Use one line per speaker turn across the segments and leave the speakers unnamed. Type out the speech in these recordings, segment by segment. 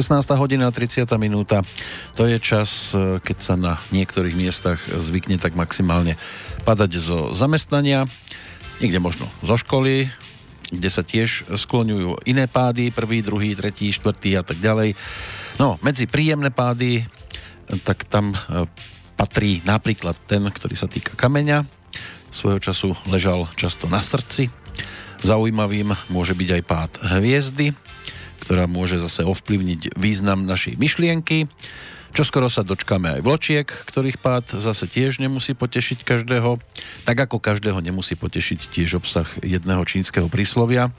16. hodina 30. minúta. To je čas, e, keď sa na niektorých miestach zvykne tak maximálne padať zo zamestnania, niekde možno zo školy, kde sa tiež skloňujú iné pády, prvý, druhý, tretí, štvrtý a tak ďalej. No, medzi príjemné pády, tak tam e, patrí napríklad ten, ktorý sa týka kameňa. Svojho času ležal často na srdci. Zaujímavým môže byť aj pád hviezdy, ktorá môže zase ovplyvniť význam našej myšlienky. Čo skoro sa dočkáme aj vločiek, ktorých pád zase tiež nemusí potešiť každého, tak ako každého nemusí potešiť tiež obsah jedného čínskeho príslovia,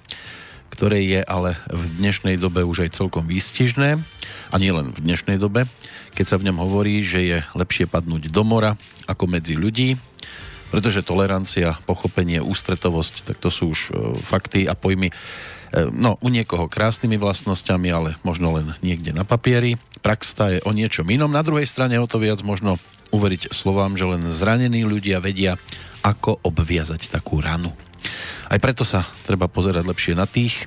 ktoré je ale v dnešnej dobe už aj celkom výstižné. A nie len v dnešnej dobe, keď sa v ňom hovorí, že je lepšie padnúť do mora ako medzi ľudí, pretože tolerancia, pochopenie, ústretovosť, tak to sú už e, fakty a pojmy, no, u niekoho krásnymi vlastnosťami, ale možno len niekde na papieri. Prax je o niečom inom. Na druhej strane o to viac možno uveriť slovám, že len zranení ľudia vedia, ako obviazať takú ranu. Aj preto sa treba pozerať lepšie na tých,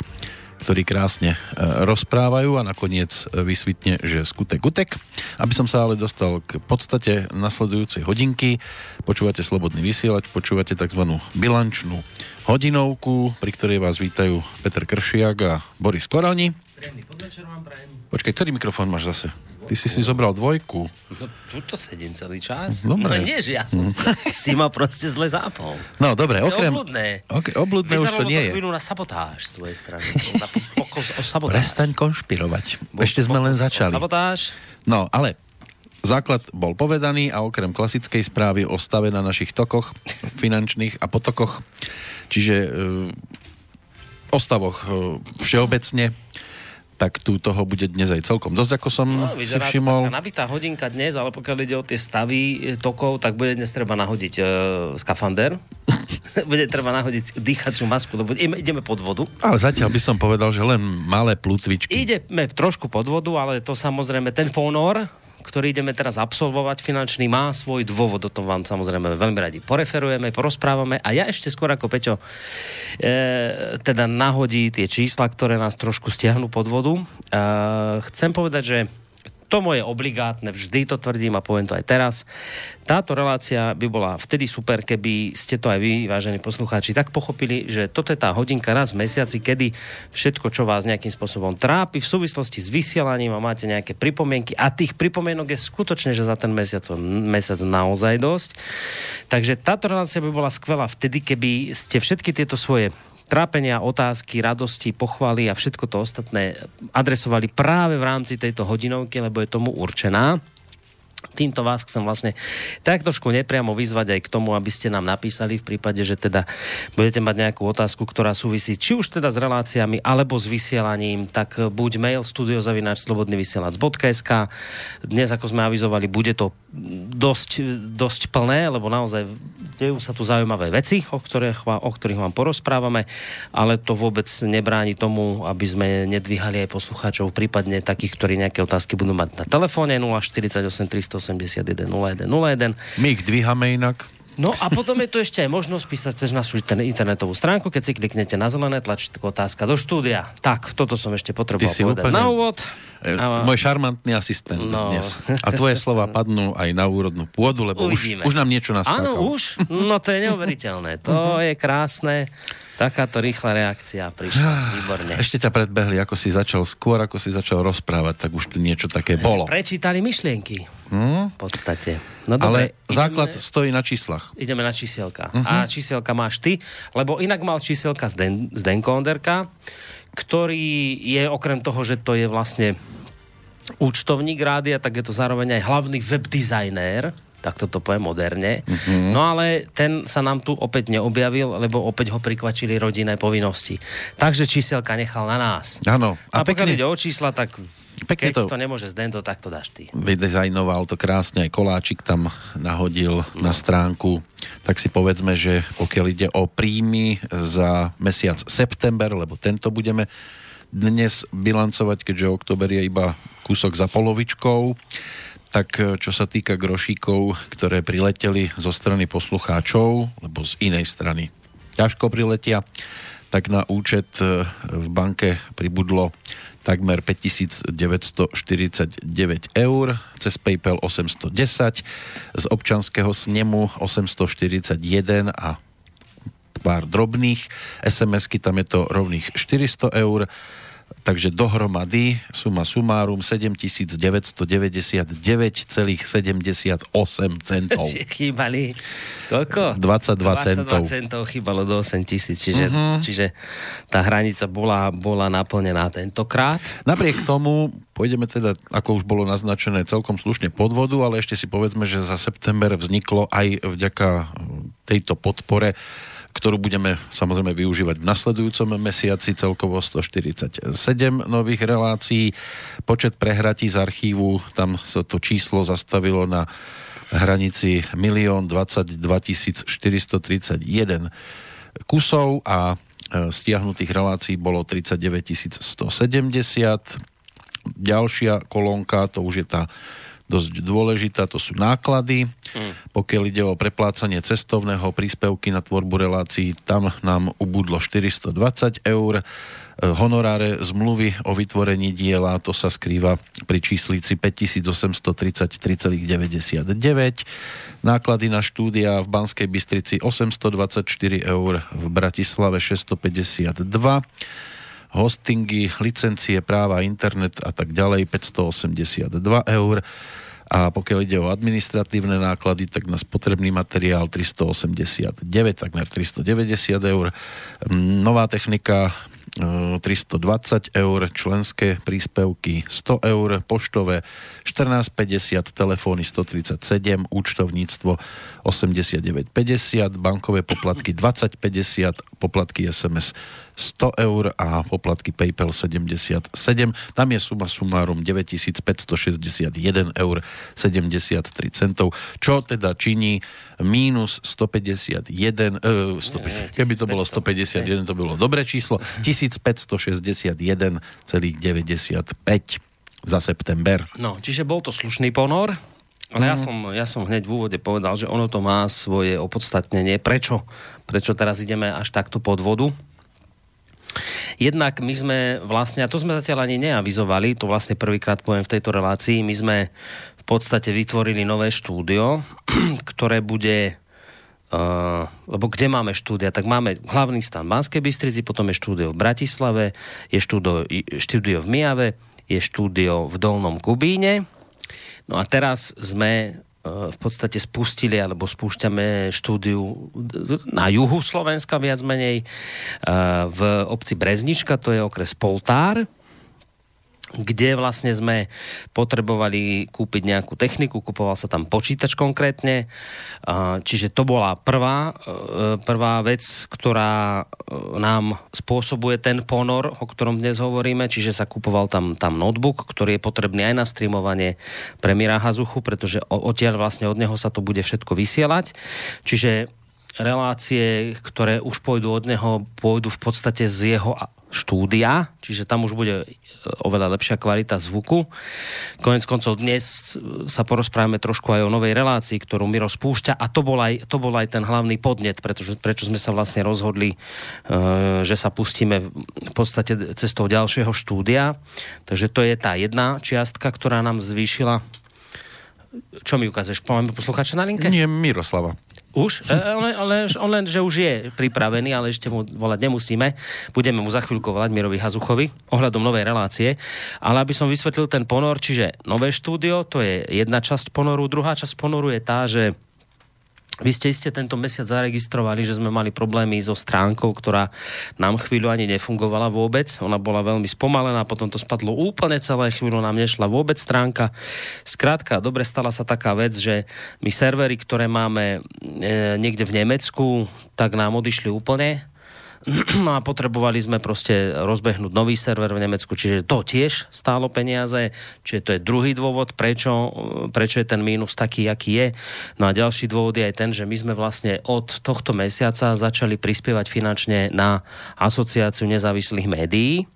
ktorí krásne e, rozprávajú a nakoniec vysvitne, že skutek utek. Aby som sa ale dostal k podstate nasledujúcej hodinky, počúvate Slobodný vysielač, počúvate tzv. bilančnú hodinovku, pri ktorej vás vítajú Peter Kršiak a Boris Koroni. Počkaj, ktorý mikrofón máš zase? Ty si si zobral dvojku.
No, tuto sedím celý čas.
Dobre.
No nie, že ja som si, si ma proste zle zápol.
No, dobre,
To je
okrem...
obludné.
Ok, obludné už to nie je.
chvíľu na sabotáž z tvojej strany. Na pokus o sabotáž.
Prestaň konšpirovať. Ešte sme len začali.
Sabotáž.
No, ale základ bol povedaný a okrem klasickej správy o stave na našich tokoch finančných a potokoch, čiže e, o stavoch e, všeobecne, tak tu toho bude dnes aj celkom dosť, ako som
No,
si všimol.
taká nabitá hodinka dnes, ale pokiaľ ide o tie stavy e, tokov, tak bude dnes treba nahodiť e, skafander. bude treba nahodiť dýchaciu masku, lebo ideme pod vodu.
Ale zatiaľ by som povedal, že len malé plutvičky.
Ideme trošku pod vodu, ale to samozrejme ten ponor, ktorý ideme teraz absolvovať finančný, má svoj dôvod. O tom vám samozrejme veľmi radi poreferujeme, porozprávame. A ja ešte skôr ako Peťo e, teda nahodí tie čísla, ktoré nás trošku stiahnu pod vodu. E, chcem povedať, že to moje obligátne, vždy to tvrdím a poviem to aj teraz. Táto relácia by bola vtedy super, keby ste to aj vy, vážení poslucháči, tak pochopili, že toto je tá hodinka raz v mesiaci, kedy všetko, čo vás nejakým spôsobom trápi v súvislosti s vysielaním a máte nejaké pripomienky a tých pripomienok je skutočne, že za ten mesiac, mesiac naozaj dosť. Takže táto relácia by bola skvelá vtedy, keby ste všetky tieto svoje trápenia, otázky, radosti, pochvaly a všetko to ostatné adresovali práve v rámci tejto hodinovky, lebo je tomu určená. Týmto vás chcem vlastne tak trošku nepriamo vyzvať aj k tomu, aby ste nám napísali v prípade, že teda budete mať nejakú otázku, ktorá súvisí či už teda s reláciami, alebo s vysielaním, tak buď mail studiozavináč.slobodnyvysielac.sk Dnes, ako sme avizovali, bude to dosť, dosť plné, lebo naozaj dejú sa tu zaujímavé veci, o ktorých, o ktorých vám porozprávame, ale to vôbec nebráni tomu, aby sme nedvíhali aj poslucháčov, prípadne takých, ktorí nejaké otázky budú mať na telefóne 048 381 01 01.
My ich dvíhame inak.
No a potom je tu ešte aj možnosť písať cez našu inter- internetovú stránku, keď si kliknete na zelené tlačítko otázka do štúdia. Tak, toto som ešte potreboval povedať
úplne-
na úvod.
E,
A-
Môj šarmantný asistent
No.
dnes. A tvoje slova padnú aj na úrodnú pôdu, lebo už, už nám niečo naskákalo.
Áno, už? No to je neuveriteľné. To je krásne. Takáto rýchla reakcia prišla. Výborne.
Ešte ťa predbehli, ako si začal skôr, ako si začal rozprávať, tak už tu niečo také bolo.
Prečítali myšlienky.
Hm?
V podstate. No
Ale
dobre,
základ
ideme,
stojí na číslach.
ideme na číselka.
Mhm.
A číselka máš ty, lebo inak mal číselka Zden, Zdenko Onderka, ktorý je okrem toho, že to je vlastne účtovník rádia, tak je to zároveň aj hlavný webdizajnér, tak toto poviem moderne.
Mhm.
No ale ten sa nám tu opäť neobjavil, lebo opäť ho prikvačili rodinné povinnosti. Takže číselka nechal na nás.
Áno.
A,
A,
pokiaľ ide o čísla, tak
Pekne
keď
to-
to... nemôže Zdento, tak to dáš ty.
vydizajnoval to krásne, aj koláčik tam nahodil na stránku. Tak si povedzme, že pokiaľ ide o príjmy za mesiac september, lebo tento budeme dnes bilancovať, keďže oktober je iba kúsok za polovičkou, tak e, čo sa týka grošíkov, ktoré prileteli zo strany poslucháčov, lebo z inej strany ťažko priletia, tak na účet e, v banke pribudlo takmer 5949 eur, cez PayPal 810, z občanského snemu 841 a pár drobných, SMS-ky tam je to rovných 400 eur, takže dohromady suma sumárum 7999,78 centov.
Chýbali koľko?
22
centov. 22 centov chýbalo do 8 tisíc, čiže, uh-huh. čiže tá hranica bola, bola naplnená tentokrát.
Napriek tomu pôjdeme teda, ako už bolo naznačené, celkom slušne pod vodu, ale ešte si povedzme, že za september vzniklo aj vďaka tejto podpore ktorú budeme samozrejme využívať v nasledujúcom mesiaci, celkovo 147 nových relácií. Počet prehratí z archívu, tam sa to číslo zastavilo na hranici 1 22 431 kusov a e, stiahnutých relácií bolo 39 170. Ďalšia kolónka, to už je tá dosť dôležitá, to sú náklady. Mm. Pokiaľ ide o preplácanie cestovného príspevky na tvorbu relácií, tam nám ubudlo 420 eur. E, honoráre zmluvy o vytvorení diela, to sa skrýva pri číslici 5833,99. Náklady na štúdia v Banskej Bystrici 824 eur, v Bratislave 652 hostingy, licencie, práva, internet a tak ďalej 582 eur a pokiaľ ide o administratívne náklady, tak na spotrebný materiál 389, takmer 390 eur. Nová technika 320 eur, členské príspevky 100 eur, poštové 14,50, telefóny 137, účtovníctvo 89,50, bankové poplatky 20,50, poplatky SMS 100 eur a poplatky PayPal 77. Tam je suma sumárum 9561 eur 73 centov, čo teda činí mínus 151, uh, 150, keby to bolo 151, to bolo dobré číslo, 1561,95 za september.
No, čiže bol to slušný ponor, ale ja, mhm. som, ja som hneď v úvode povedal, že ono to má svoje opodstatnenie. Prečo? Prečo teraz ideme až takto pod vodu? Jednak my sme vlastne, a to sme zatiaľ ani neavizovali, to vlastne prvýkrát poviem v tejto relácii, my sme v podstate vytvorili nové štúdio, ktoré bude Uh, lebo kde máme štúdia, tak máme hlavný stan v Banskej Bystrici, potom je štúdio v Bratislave, je štúdio, štúdio v Mijave, je štúdio v Dolnom Kubíne. No a teraz sme v podstate spustili alebo spúšťame štúdiu na juhu Slovenska viac menej v obci Breznička, to je okres Poltár kde vlastne sme potrebovali kúpiť nejakú techniku, kupoval sa tam počítač konkrétne, čiže to bola prvá, e, prvá vec, ktorá e, nám spôsobuje ten ponor, o ktorom dnes hovoríme, čiže sa kupoval tam, tam notebook, ktorý je potrebný aj na streamovanie premiéra Hazuchu, pretože odtiaľ vlastne od neho sa to bude všetko vysielať, čiže relácie, ktoré už pôjdu od neho, pôjdu v podstate z jeho štúdia, čiže tam už bude oveľa lepšia kvalita zvuku. Konec koncov dnes sa porozprávame trošku aj o novej relácii, ktorú mi rozpúšťa a to bol aj, to bol aj ten hlavný podnet, pretože, prečo sme sa vlastne rozhodli, e, že sa pustíme v podstate cestou ďalšieho štúdia. Takže to je tá jedna čiastka, ktorá nám zvýšila čo mi ukážeš? Máme poslucháča na linke?
Nie, Miroslava.
Už? E, ale, ale on len, že už je pripravený, ale ešte mu volať nemusíme. Budeme mu za chvíľku volať Mirovi Hazuchovi ohľadom novej relácie. Ale aby som vysvetlil ten ponor, čiže nové štúdio, to je jedna časť ponoru. Druhá časť ponoru je tá, že vy ste iste tento mesiac zaregistrovali, že sme mali problémy so stránkou, ktorá nám chvíľu ani nefungovala vôbec. Ona bola veľmi spomalená, potom to spadlo úplne celé, chvíľu nám nešla vôbec stránka. Skrátka, dobre stala sa taká vec, že my servery, ktoré máme e, niekde v Nemecku, tak nám odišli úplne No a potrebovali sme proste rozbehnúť nový server v Nemecku, čiže to tiež stálo peniaze, čiže to je druhý dôvod, prečo, prečo je ten mínus taký, aký je. No a ďalší dôvod je aj ten, že my sme vlastne od tohto mesiaca začali prispievať finančne na asociáciu nezávislých médií.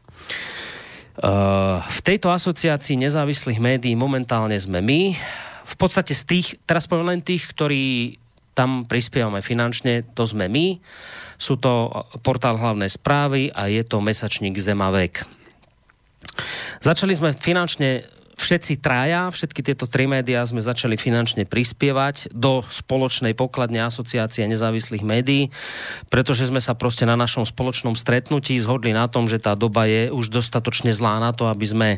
v tejto asociácii nezávislých médií momentálne sme my. V podstate z tých, teraz poviem len tých, ktorí tam prispievame finančne, to sme my. Sú to portál hlavné správy a je to mesačník Zemavek. Začali sme finančne všetci traja, všetky tieto tri médiá sme začali finančne prispievať do spoločnej pokladne asociácie nezávislých médií, pretože sme sa proste na našom spoločnom stretnutí zhodli na tom, že tá doba je už dostatočne zlá na to, aby sme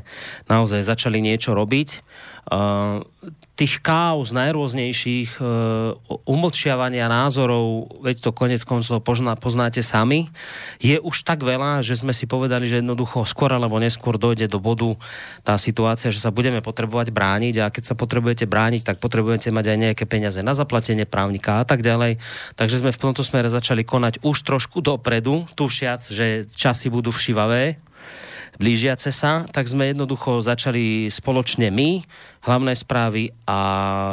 naozaj začali niečo robiť. Uh, tých káuz najrôznejších e, umlčiavania názorov, veď to konec koncov pozná, poznáte sami, je už tak veľa, že sme si povedali, že jednoducho skôr alebo neskôr dojde do bodu tá situácia, že sa budeme potrebovať brániť a keď sa potrebujete brániť, tak potrebujete mať aj nejaké peniaze na zaplatenie právnika a tak ďalej. Takže sme v tomto smere začali konať už trošku dopredu, tušiac, že časy budú všivavé, blížiace sa, tak sme jednoducho začali spoločne my, hlavné správy a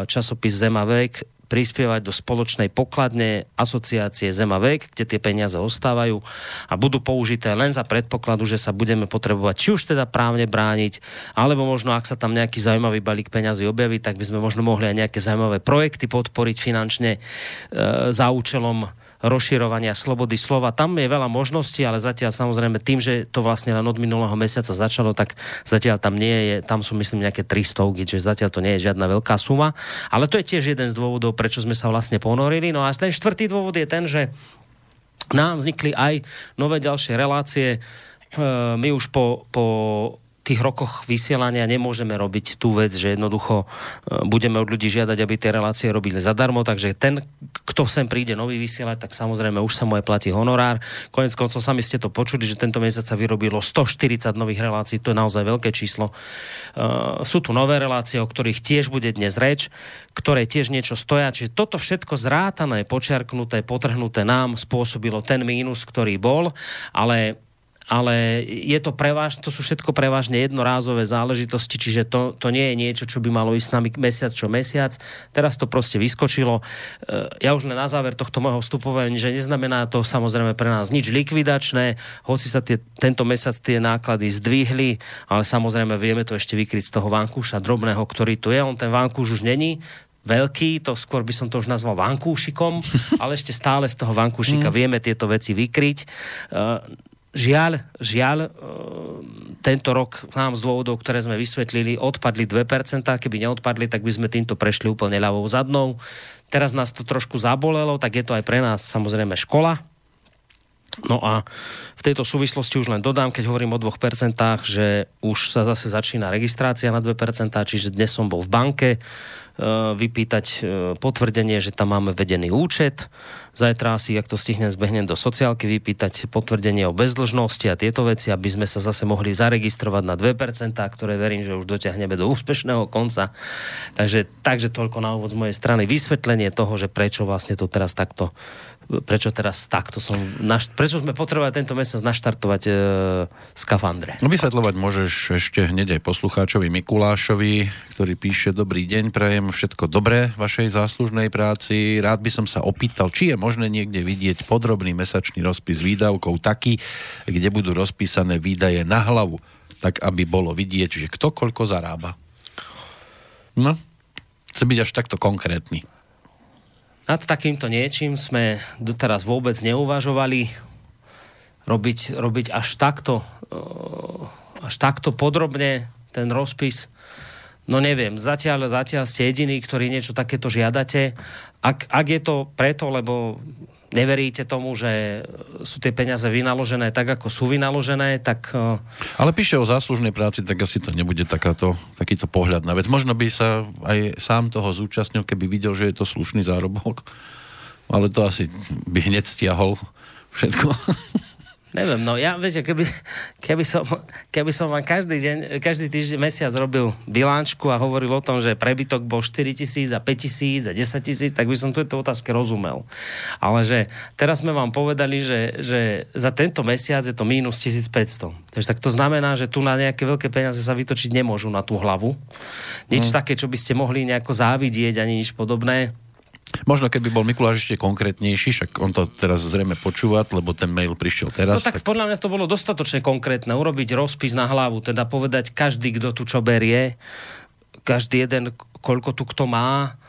časopis Zemavek prispievať do spoločnej pokladne asociácie Zemavek, kde tie peniaze ostávajú a budú použité len za predpokladu, že sa budeme potrebovať či už teda právne brániť, alebo možno ak sa tam nejaký zaujímavý balík peňazí objaví, tak by sme možno mohli aj nejaké zaujímavé projekty podporiť finančne e, za účelom rozširovania slobody slova. Tam je veľa možností, ale zatiaľ samozrejme tým, že to vlastne len od minulého mesiaca začalo, tak zatiaľ tam nie je, tam sú myslím nejaké 300, že zatiaľ to nie je žiadna veľká suma. Ale to je tiež jeden z dôvodov, prečo sme sa vlastne ponorili. No a ten štvrtý dôvod je ten, že nám vznikli aj nové ďalšie relácie. E, my už po, po tých rokoch vysielania nemôžeme robiť tú vec, že jednoducho e, budeme od ľudí žiadať, aby tie relácie robili zadarmo, takže ten, kto sem príde nový vysielať, tak samozrejme už sa mu aj platí honorár. Konec koncov sami ste to počuli, že tento mesiac sa vyrobilo 140 nových relácií, to je naozaj veľké číslo. Uh, sú tu nové relácie, o ktorých tiež bude dnes reč, ktoré tiež niečo stoja, čiže toto všetko zrátané, počiarknuté, potrhnuté nám spôsobilo ten mínus, ktorý bol, ale ale je to preváž, to sú všetko prevažne jednorázové záležitosti, čiže to, to nie je niečo, čo by malo ísť s nami mesiac čo mesiac. Teraz to proste vyskočilo. E, ja už len na záver tohto môjho vstupovania, že neznamená to samozrejme pre nás nič likvidačné, hoci sa tie, tento mesiac tie náklady zdvihli, ale samozrejme vieme to ešte vykryť z toho vankúša drobného, ktorý tu je. On ten vankúš už není, veľký, to skôr by som to už nazval vankúšikom, ale ešte stále z toho vankúšika mm. vieme tieto veci vykryť. Žiaľ, žiaľ, e, tento rok nám z dôvodov, ktoré sme vysvetlili, odpadli 2%. Keby neodpadli, tak by sme týmto prešli úplne ľavou zadnou. Teraz nás to trošku zabolelo, tak je to aj pre nás samozrejme škola. No a v tejto súvislosti už len dodám, keď hovorím o 2%, že už sa zase začína registrácia na 2%, čiže dnes som bol v banke, vypýtať eh, potvrdenie, že tam máme vedený účet. Zajtra si, ak to stihnem, zbehnem do sociálky, vypýtať potvrdenie o bezdlžnosti a tieto veci, aby sme sa zase mohli zaregistrovať na 2%, ktoré verím, že už dotiahneme do úspešného konca. Takže, takže toľko na úvod z mojej strany. Vysvetlenie toho, že prečo vlastne to teraz takto prečo teraz takto som, naš, prečo sme potrebovali tento mesiac naštartovať e, skafandre.
No, vysvetľovať môžeš ešte hneď aj poslucháčovi Mikulášovi, ktorý píše Dobrý deň, prajem všetko dobré vašej záslužnej práci. Rád by som sa opýtal, či je možné niekde vidieť podrobný mesačný rozpis výdavkov taký, kde budú rozpísané výdaje na hlavu, tak aby bolo vidieť, že kto koľko zarába. No, chce byť až takto konkrétny.
Nad takýmto niečím sme doteraz vôbec neuvažovali robiť, robiť až takto eh, až takto podrobne ten rozpis. No neviem, zatiaľ, zatiaľ ste jediní, ktorí niečo takéto žiadate. Ak, ak je to preto, lebo neveríte tomu, že sú tie peniaze vynaložené tak, ako sú vynaložené, tak... Eh,
Ale píše o záslužnej práci, tak asi to nebude takáto, takýto pohľad na vec. Možno by sa aj sám toho zúčastnil, keby videl, že je to slušný zárobok. Ale to asi by hneď stiahol všetko.
Neviem, no ja, viete, keby, keby, som, keby som vám každý deň, každý týždeň, mesiac robil bilančku a hovoril o tom, že prebytok bol 4 tisíc a 5 tisíc a 10 tisíc, tak by som tejto otázke rozumel. Ale že teraz sme vám povedali, že, že za tento mesiac je to mínus 1500. Takže tak to znamená, že tu na nejaké veľké peniaze sa vytočiť nemôžu na tú hlavu. Nič hmm. také, čo by ste mohli nejako závidieť, ani nič podobné
Možno keby bol Mikuláš ešte konkrétnejší, však on to teraz zrejme počúvať, lebo ten mail prišiel teraz.
No tak, tak podľa mňa to bolo dostatočne konkrétne, urobiť rozpis na hlavu, teda povedať každý, kto tu čo berie, každý jeden, koľko tu kto má,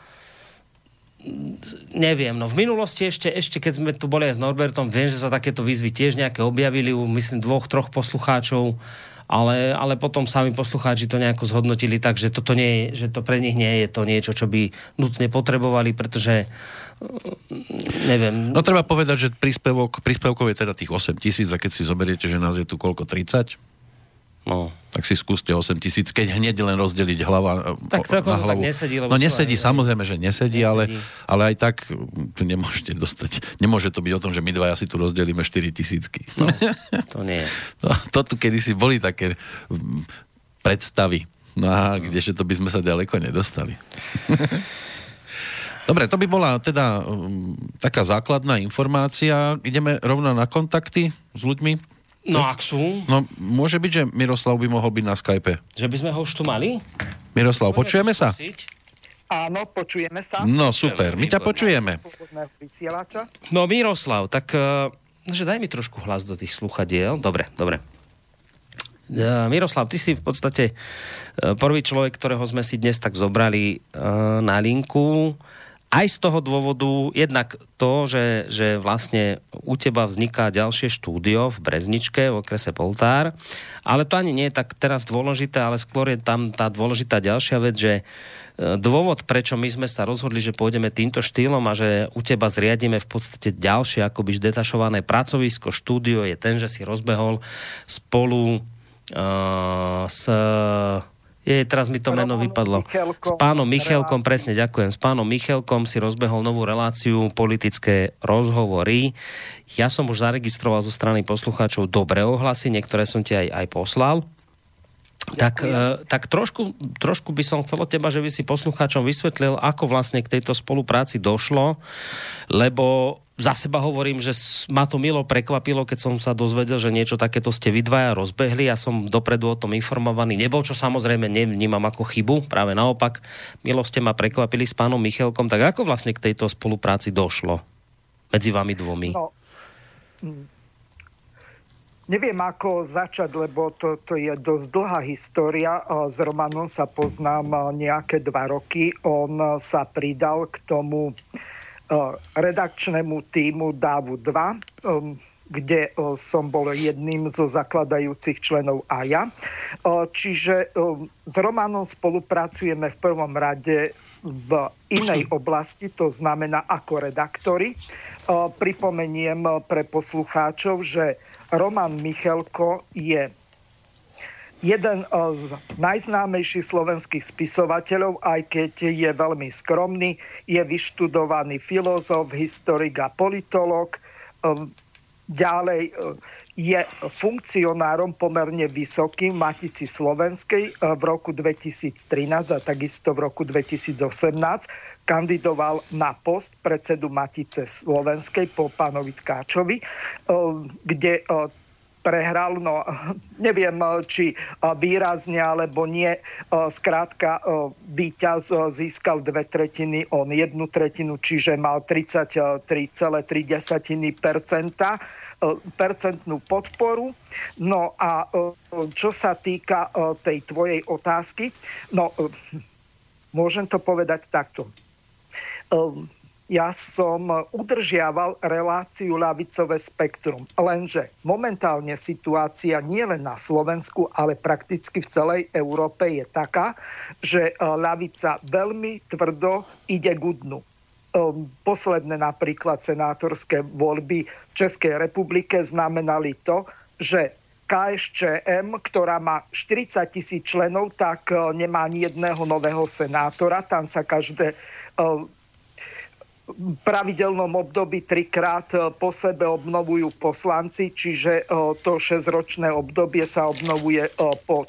neviem, no v minulosti ešte, ešte keď sme tu boli aj s Norbertom, viem, že sa takéto výzvy tiež nejaké objavili u, myslím, dvoch, troch poslucháčov, ale, ale potom sami poslucháči to nejako zhodnotili tak, že, toto nie je, že to pre nich nie je to niečo, čo by nutne potrebovali, pretože neviem.
No treba povedať, že príspevok, príspevkov je teda tých 8 tisíc a keď si zoberiete, že nás je tu koľko, 30? No. Tak si skúste 8 tisíc, keď hneď len rozdeliť hlava
Tak celkom na hlavu. tak nesedí.
Lebo no nesedí, aj, samozrejme, že nesedí, nesedí. Ale, ale aj tak tu nemôžete dostať. Nemôže to byť o tom, že my dva si tu rozdelíme 4 tisícky.
No, to nie.
No, to tu kedysi boli také mm, predstavy. No a no. kdeže to by sme sa ďaleko nedostali. Dobre, to by bola teda um, taká základná informácia. Ideme rovno na kontakty s ľuďmi.
No ak sú.
No môže byť, že Miroslav by mohol byť na Skype.
Že by sme ho už tu mali?
Miroslav, počujeme sa?
Áno, počujeme sa.
No super, my ťa počujeme.
No Miroslav, tak uh, že daj mi trošku hlas do tých sluchadiel. Dobre, dobre. Uh, Miroslav, ty si v podstate uh, prvý človek, ktorého sme si dnes tak zobrali na linku aj z toho dôvodu, jednak to, že, že vlastne u teba vzniká ďalšie štúdio v Brezničke, v okrese Poltár, ale to ani nie je tak teraz dôležité, ale skôr je tam tá dôležitá ďalšia vec, že e, dôvod, prečo my sme sa rozhodli, že pôjdeme týmto štýlom a že u teba zriadíme v podstate ďalšie akoby detašované pracovisko, štúdio, je ten, že si rozbehol spolu uh, s je, teraz mi to meno vypadlo. S pánom Michelkom, presne, ďakujem. S pánom Michelkom si rozbehol novú reláciu politické rozhovory. Ja som už zaregistroval zo strany poslucháčov dobré ohlasy, niektoré som ti aj, aj poslal. Tak, e, tak trošku, trošku by som chcel od teba, že by si poslucháčom vysvetlil, ako vlastne k tejto spolupráci došlo, lebo za seba hovorím, že ma to milo prekvapilo, keď som sa dozvedel, že niečo takéto ste vy dvaja rozbehli. Ja som dopredu o tom informovaný nebol, čo samozrejme nevnímam ako chybu. Práve naopak, milo ste ma prekvapili s pánom Michelkom. Tak ako vlastne k tejto spolupráci došlo medzi vami dvomi? No, hm.
neviem ako začať, lebo to, to je dosť dlhá história. S Romanom sa poznám nejaké dva roky. On sa pridal k tomu redakčnému týmu DAVu 2, eh, kde eh, som bol jedným zo zakladajúcich členov AJA. Čiže s Romanom spolupracujeme v prvom rade v inej oblasti, to znamená ako redaktori. Pripomeniem pre poslucháčov, že Roman Michelko je jeden eh, z najznámejších slovenských spisovateľov, aj keď je veľmi skromný, je vyštudovaný filozof, historik a politolog. Ehm, ďalej eh, je funkcionárom pomerne vysokým v Matici Slovenskej eh, v roku 2013 a takisto v roku 2018 kandidoval na post predsedu Matice Slovenskej po pánovi Tkáčovi, kde prehral, no neviem, či výrazne alebo nie. Skrátka, víťaz získal dve tretiny, on jednu tretinu, čiže mal 33,3% percentnú podporu. No a čo sa týka tej tvojej otázky, no môžem to povedať takto ja som udržiaval reláciu ľavicové spektrum. Lenže momentálne situácia nie len na Slovensku, ale prakticky v celej Európe je taká, že e, ľavica veľmi tvrdo ide k dnu. E, posledné napríklad senátorské voľby v Českej republike znamenali to, že KSČM, ktorá má 40 tisíc členov, tak e, nemá ani jedného nového senátora. Tam sa každé pravidelnom období trikrát e, po sebe obnovujú poslanci, čiže e, to 6-ročné obdobie sa obnovuje e, po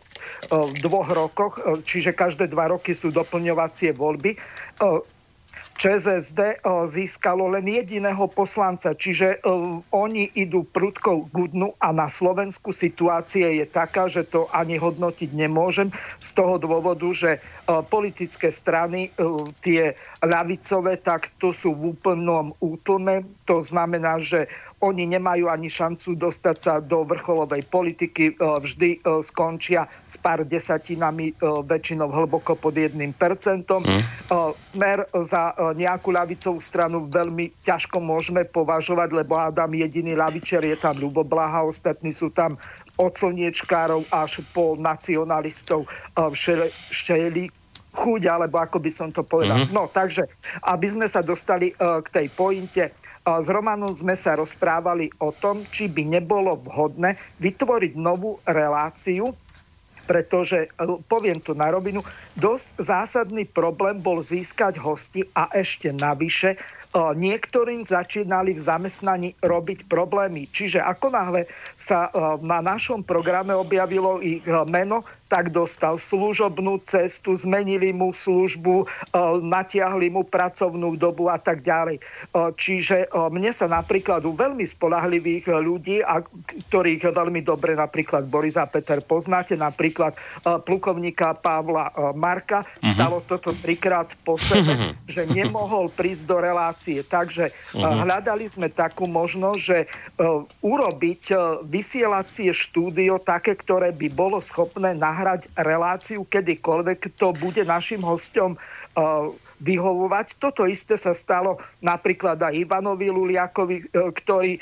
dvoch rokoch, čiže každé dva roky sú doplňovacie voľby. ČSSD získalo len jediného poslanca, čiže oni idú prudkou gudnu a na Slovensku situácia je taká, že to ani hodnotiť nemôžem z toho dôvodu, že politické strany, tie ľavicové, tak to sú v úplnom útlme. To znamená, že oni nemajú ani šancu dostať sa do vrcholovej politiky, vždy skončia s pár desatinami, väčšinou hlboko pod jedným percentom. Mm. Smer za nejakú ľavicovú stranu veľmi ťažko môžeme považovať, lebo Adam jediný ľavičer je tam Ľubo Blaha, ostatní sú tam od slniečkárov až po nacionalistov všeli chuť, alebo ako by som to povedal. Mm-hmm. No, takže, aby sme sa dostali k tej pointe, s Romanom sme sa rozprávali o tom, či by nebolo vhodné vytvoriť novú reláciu, pretože, uh, poviem to na rovinu, dosť zásadný problém bol získať hosti a ešte navyše niektorým začínali v zamestnaní robiť problémy. Čiže ako náhle sa na našom programe objavilo ich meno, tak dostal služobnú cestu, zmenili mu službu, natiahli mu pracovnú dobu a tak ďalej. Čiže mne sa napríklad u veľmi spolahlivých ľudí, a ktorých veľmi dobre napríklad Boris a Peter poznáte, napríklad plukovníka Pavla Marka, uh-huh. stalo toto trikrát po sebe, že nemohol prísť do relácie. Takže uh-huh. hľadali sme takú možnosť, že urobiť vysielacie štúdio také, ktoré by bolo schopné nahrať reláciu kedykoľvek to bude našim hostom uh, vyhovovať. Toto isté sa stalo napríklad aj Ivanovi Luliakovi, e, ktorý e,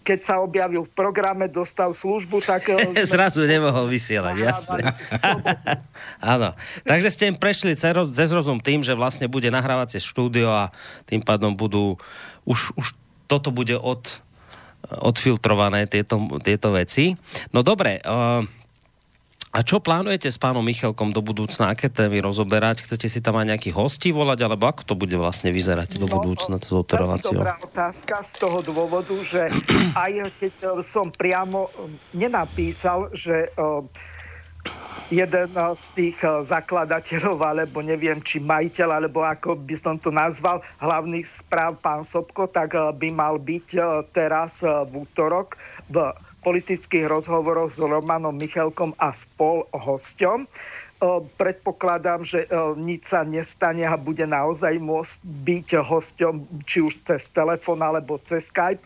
keď sa objavil v programe, dostal službu, tak...
Zrazu nemohol vysielať, jasné. Áno. Takže ste im prešli cez rozum tým, že vlastne bude nahrávacie štúdio a tým pádom budú... Už, už toto bude od, odfiltrované, tieto, tieto veci. No dobre, uh, a čo plánujete s pánom Michalkom do budúcna? Aké témy rozoberať? Chcete si tam aj nejakých hostí volať? Alebo ako to bude vlastne vyzerať do no, budúcna s touto reláciou?
Dobrá otázka z toho dôvodu, že aj keď e, som priamo e, nenapísal, že e, jeden z tých zakladateľov, alebo neviem, či majiteľ, alebo ako by som to nazval, hlavných správ pán Sobko, tak by mal byť teraz v útorok v politických rozhovoroch s Romanom Michalkom a spol hosťom. Predpokladám, že nič sa nestane a bude naozaj môcť byť hosťom či už cez telefón alebo cez Skype.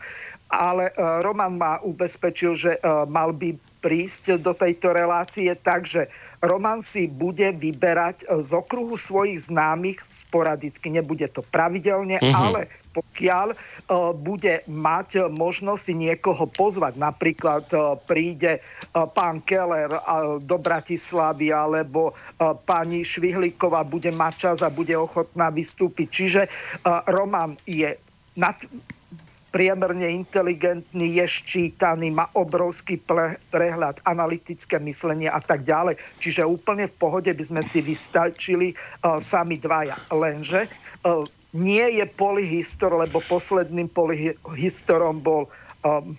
Ale Roman ma ubezpečil, že mal by prísť do tejto relácie, takže Roman si bude vyberať z okruhu svojich známych sporadicky. Nebude to pravidelne, uh-huh. ale pokiaľ bude mať možnosť si niekoho pozvať. Napríklad príde pán Keller do Bratislavy alebo pani Švihlíková bude mať čas a bude ochotná vystúpiť. Čiže Roman je nad, priemerne inteligentný, je ščítaný, má obrovský prehľad, analytické myslenie a tak ďalej. Čiže úplne v pohode by sme si vystačili uh, sami dvaja. Lenže uh, nie je polyhistor, lebo posledným polyhistorom bol um,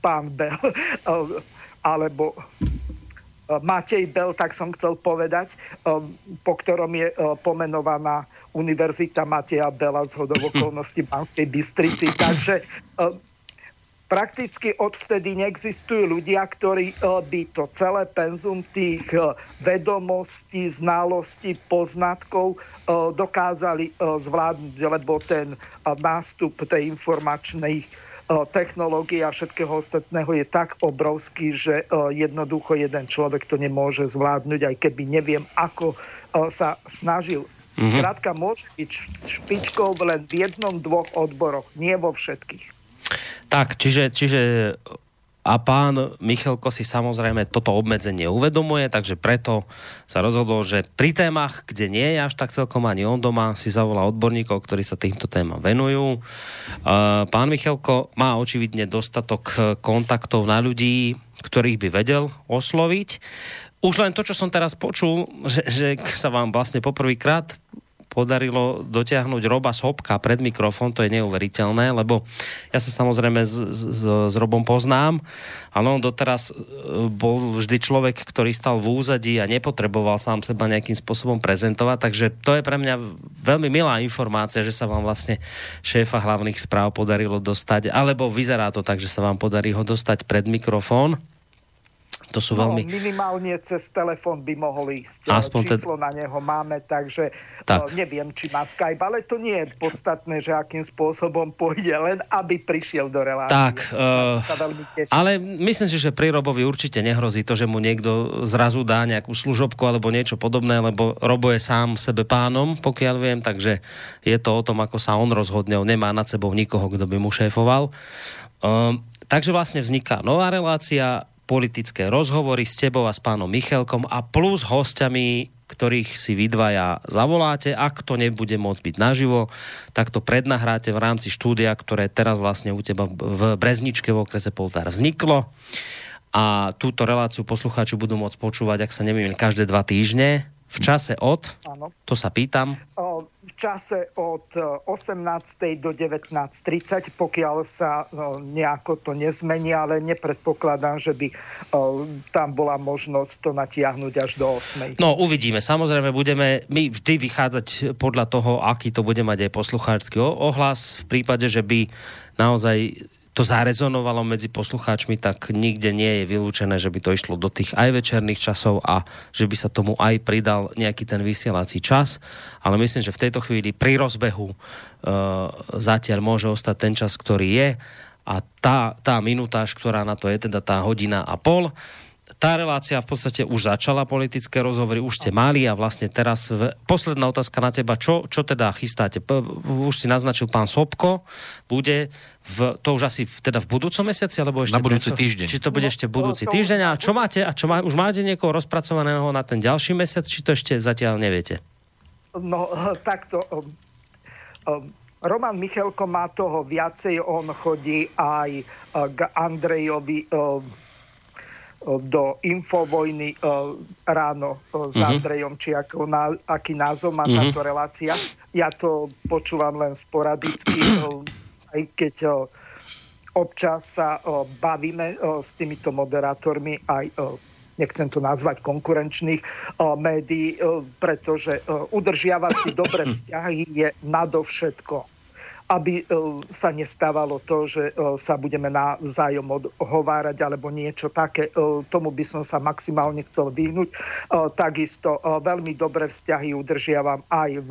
pán Bell, um, alebo Matej Bell, tak som chcel povedať, um, po ktorom je uh, pomenovaná Univerzita Mateja Bela z hodov okolností Banskej Bystrici. Takže prakticky odvtedy neexistujú ľudia, ktorí by to celé penzum tých vedomostí, znalostí, poznatkov dokázali zvládnuť, lebo ten nástup tej informačnej technológie a všetkého ostatného je tak obrovský, že jednoducho jeden človek to nemôže zvládnuť, aj keby neviem, ako sa snažil. Mm-hmm. Krátka, môže byť špičkou len v jednom, dvoch odboroch, nie vo všetkých.
Tak, čiže, čiže a pán Michalko si samozrejme toto obmedzenie uvedomuje, takže preto sa rozhodol, že pri témach, kde nie je až tak celkom ani on doma, si zavolá odborníkov, ktorí sa týmto témam venujú. Pán Michalko má očividne dostatok kontaktov na ľudí, ktorých by vedel osloviť. Už len to, čo som teraz počul, že, že sa vám vlastne poprvýkrát podarilo dotiahnuť Roba Sobka pred mikrofón, to je neuveriteľné, lebo ja sa samozrejme s, s, s Robom poznám, ale on doteraz e, bol vždy človek, ktorý stal v úzadí a nepotreboval sám seba nejakým spôsobom prezentovať, takže to je pre mňa veľmi milá informácia, že sa vám vlastne šéfa hlavných správ podarilo dostať, alebo vyzerá to tak, že sa vám podarí ho dostať pred mikrofón. To sú no, veľmi...
Minimálne cez telefón by mohol ísť.
Aspoň
Číslo te... na neho máme, takže tak. neviem, či má Skype, ale to nie je podstatné, že akým spôsobom pôjde, len aby prišiel do relácie.
Tak, uh, ale myslím si, že pri Robovi určite nehrozí to, že mu niekto zrazu dá nejakú služobku alebo niečo podobné, lebo Robo je sám sebe pánom, pokiaľ viem, takže je to o tom, ako sa on rozhodne, on nemá nad sebou nikoho, kto by mu šéfoval. Uh, takže vlastne vzniká nová relácia, politické rozhovory s tebou a s pánom Michelkom a plus hostiami, ktorých si vy dvaja zavoláte. Ak to nebude môcť byť naživo, tak to prednahráte v rámci štúdia, ktoré teraz vlastne u teba v Brezničke v okrese Poltár vzniklo. A túto reláciu poslucháči budú môcť počúvať, ak sa neviem, každé dva týždne v čase od, ano. to sa pýtam.
V čase od 18. E, do 19.30, pokiaľ sa e, nejako to nezmení, ale nepredpokladám, že by e, tam bola možnosť to natiahnuť až do 8.
No uvidíme. Samozrejme budeme my vždy vychádzať podľa toho, aký to bude mať aj poslucháčsky ohlas. V prípade, že by naozaj to zarezonovalo medzi poslucháčmi, tak nikde nie je vylúčené, že by to išlo do tých aj večerných časov a že by sa tomu aj pridal nejaký ten vysielací čas. Ale myslím, že v tejto chvíli pri rozbehu e, zatiaľ môže ostať ten čas, ktorý je a tá, tá minutáž, ktorá na to je, teda tá hodina a pol, tá relácia v podstate už začala politické rozhovory, už ste mali a vlastne teraz v... posledná otázka na teba, čo, čo teda chystáte? Už si naznačil pán Sobko, bude v, to už asi v, teda v budúcom mesiaci, alebo ešte...
Na budúci týždeň.
Či to bude no, ešte budúci to, týždeň a čo máte, a čo má, už máte niekoho rozpracovaného na ten ďalší mesiac, či to ešte zatiaľ neviete?
No, takto... Um, um, Roman Michelko má toho viacej, on chodí aj uh, k Andrejovi um, do Infovojny ráno s uh-huh. Andrejom, či ako na, aký názov má uh-huh. táto relácia. Ja to počúvam len sporadicky, aj keď občas sa bavíme s týmito moderátormi aj nechcem to nazvať konkurenčných médií, pretože udržiavať si dobré vzťahy je nadovšetko aby e, sa nestávalo to, že e, sa budeme navzájom odhovárať alebo niečo také. E, tomu by som sa maximálne chcel vyhnúť. Takisto veľmi dobré vzťahy udržiavam aj v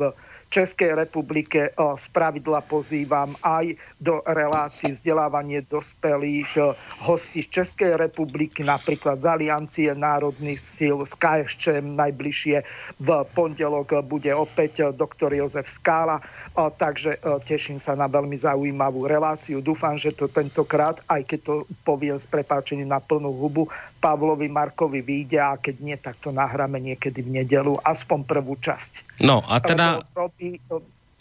Českej republike z pravidla pozývam aj do relácií vzdelávanie dospelých hostí z Českej republiky, napríklad z Aliancie národných síl, z KSČM najbližšie v pondelok bude opäť doktor Jozef Skála, takže teším sa na veľmi zaujímavú reláciu. Dúfam, že to tentokrát, aj keď to poviem s prepáčením na plnú hubu, Pavlovi Markovi vyjde a keď nie, tak to nahráme niekedy v nedelu, aspoň prvú časť.
No a teda...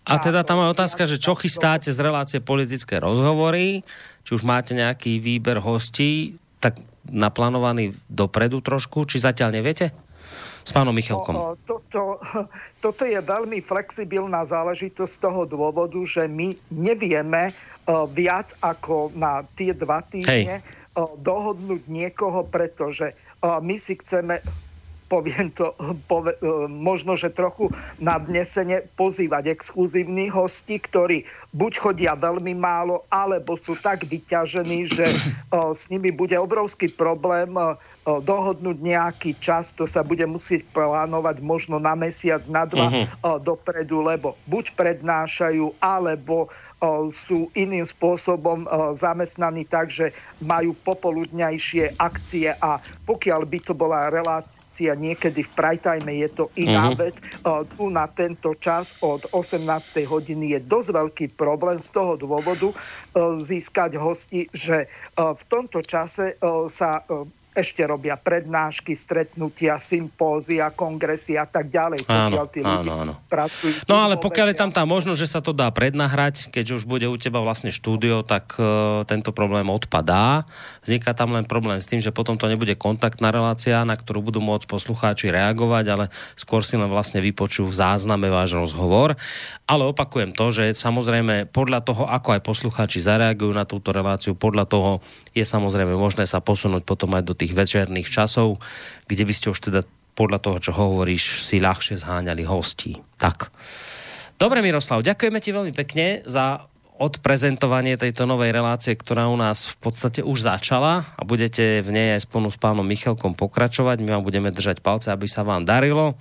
A teda tam je otázka, že čo chystáte z relácie politické rozhovory, či už máte nejaký výber hostí, tak naplánovaný dopredu trošku, či zatiaľ neviete? S pánom Michalkom.
To, to, to, toto je veľmi flexibilná záležitosť z toho dôvodu, že my nevieme uh, viac ako na tie dva týždne uh, dohodnúť niekoho, pretože uh, my si chceme poviem to pove, e, možno, že trochu nadnesene pozývať exkluzívnych hostí, ktorí buď chodia veľmi málo, alebo sú tak vyťažení, že e, s nimi bude obrovský problém e, dohodnúť nejaký čas, to sa bude musieť plánovať možno na mesiac, na dva uh-huh. dopredu, lebo buď prednášajú, alebo sú iným spôsobom zamestnaní tak, že majú popoludňajšie akcie a pokiaľ by to bola relácia relácia niekedy v prajtajme je to iná uh-huh. vec. Tu na tento čas od 18. hodiny je dosť veľký problém z toho dôvodu získať hosti, že v tomto čase sa ešte robia prednášky, stretnutia, sympózia, kongresy a tak ďalej.
Áno, tí áno, áno. Pracujú, no ale pokiaľ je tam tá možnosť, že sa to dá prednahrať, keď už bude u teba vlastne štúdio, tak uh, tento problém odpadá. Vzniká tam len problém s tým, že potom to nebude kontaktná relácia, na ktorú budú môcť poslucháči reagovať, ale skôr si len vlastne vypočujú v zázname váš rozhovor. Ale opakujem to, že samozrejme podľa toho, ako aj poslucháči zareagujú na túto reláciu, podľa toho je samozrejme možné sa posunúť potom aj do tých večerných časov, kde by ste už teda podľa toho, čo hovoríš, si ľahšie zháňali hostí. Tak. Dobre, Miroslav, ďakujeme ti veľmi pekne za odprezentovanie tejto novej relácie, ktorá u nás v podstate už začala a budete v nej aj spolu s pánom Michalkom pokračovať. My vám budeme držať palce, aby sa vám darilo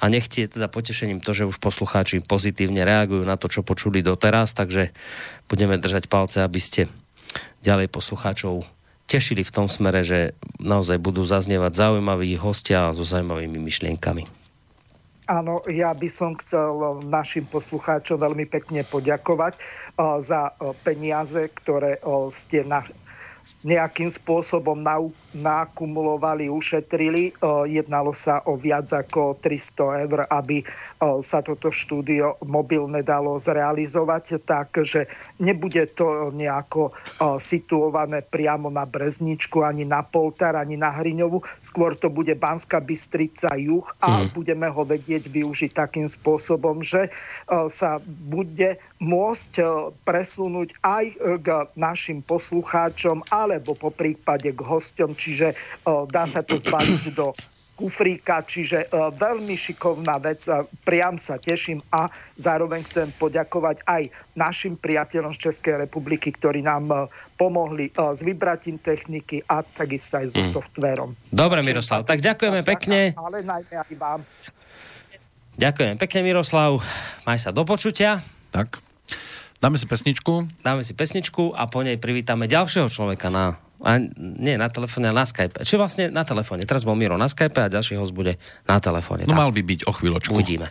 a nechtie teda potešením to, že už poslucháči pozitívne reagujú na to, čo počuli doteraz, takže budeme držať palce, aby ste ďalej poslucháčov tešili v tom smere, že naozaj budú zaznievať zaujímaví hostia so zaujímavými myšlienkami.
Áno, ja by som chcel našim poslucháčom veľmi pekne poďakovať uh, za uh, peniaze, ktoré uh, ste na, nejakým spôsobom nakumulovali, ušetrili. Jednalo sa o viac ako 300 eur, aby sa toto štúdio mobilne dalo zrealizovať, takže nebude to nejako situované priamo na Brezničku, ani na Poltar, ani na Hriňovu. Skôr to bude Banska Bystrica juh a mm. budeme ho vedieť využiť takým spôsobom, že sa bude môcť presunúť aj k našim poslucháčom, alebo po prípade k hostom čiže dá sa to zbaliť do kufríka, čiže veľmi šikovná vec, priam sa teším a zároveň chcem poďakovať aj našim priateľom z Českej republiky, ktorí nám pomohli s vybratím techniky a takisto aj so mm. softverom.
Dobre, Miroslav, tak ďakujeme pekne. Ale najmä aj vám. Ďakujem pekne, Miroslav. Maj sa do počutia.
Tak. Dáme si pesničku.
Dáme si pesničku a po nej privítame ďalšieho človeka na a nie na telefóne, na Skype. Či vlastne na telefóne. Teraz bol Miro na Skype a ďalší host bude na telefóne.
No tak. mal by byť o chvíľočku.
Uvidíme.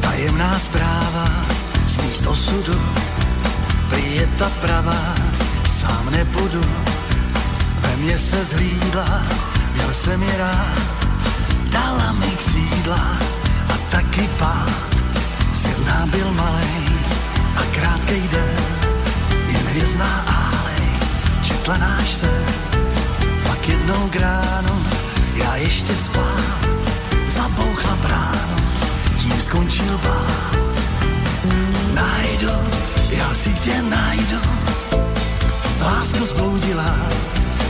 Tajemná správa z míst osudu je ta pravá, sám nebudu. Ve mně se zhlídla, měl jsem je rád, dala mi křídla a taky pád. Svět byl malej a krátkej den, jen hvězdná álej, četla náš sen. Pak jednou k ránu, já ještě spál, zabouchla bránu, tím skončil bál. Najdu si tě najdu. Lásko zbloudila,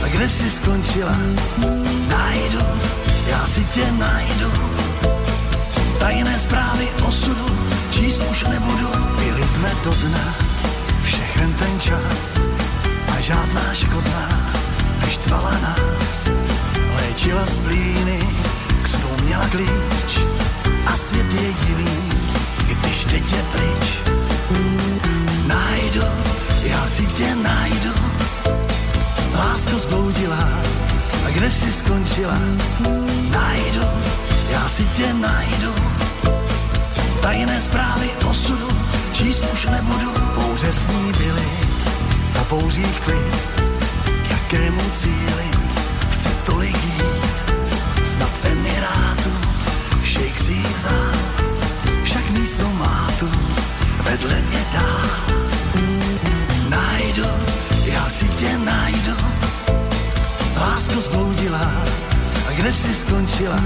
a kde jsi skončila? Najdu, já si tě najdu. Tajné zprávy osudu číst už nebudu. Byli jsme do dna, všechen ten čas a žádná škodná neštvala nás. Léčila splíny, k snu měla klíč a svět je jiný, když teď je pryč najdu, já si tě najdu. Lásko zbloudila, a kde jsi skončila? Najdu, já si tě najdu. Tajné zprávy osudu číst už nebudu. Pouze s ní byli, po pouřích klid, k jakému cíli chce tolik jít. Snad Emirátu, šejk si vzal, však místo má tu vedle mě dál najdu, já si tě najdu. Lásko zbloudila, a kde jsi skončila?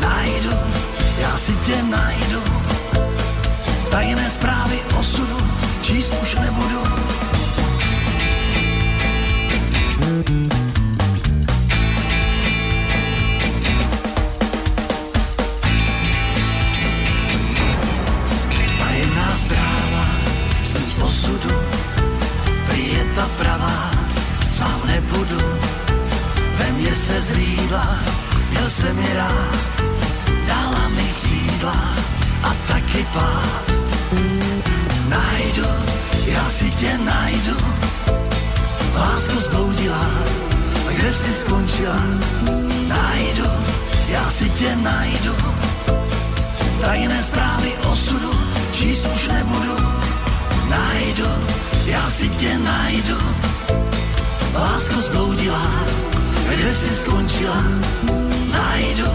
Najdu, já si tě najdu. Tajné zprávy osudu číst už nebudu. Tajemná jsem je rád, dala mi křídla a taky pád. Najdu, já si tě najdu, lásko zbloudila, a kde jsi skončila? Najdu, já si tě najdu, tajné zprávy osudu číst už nebudu. Najdu, já si tě najdu. Lásko zbloudila, kde jsi skončila, najdu,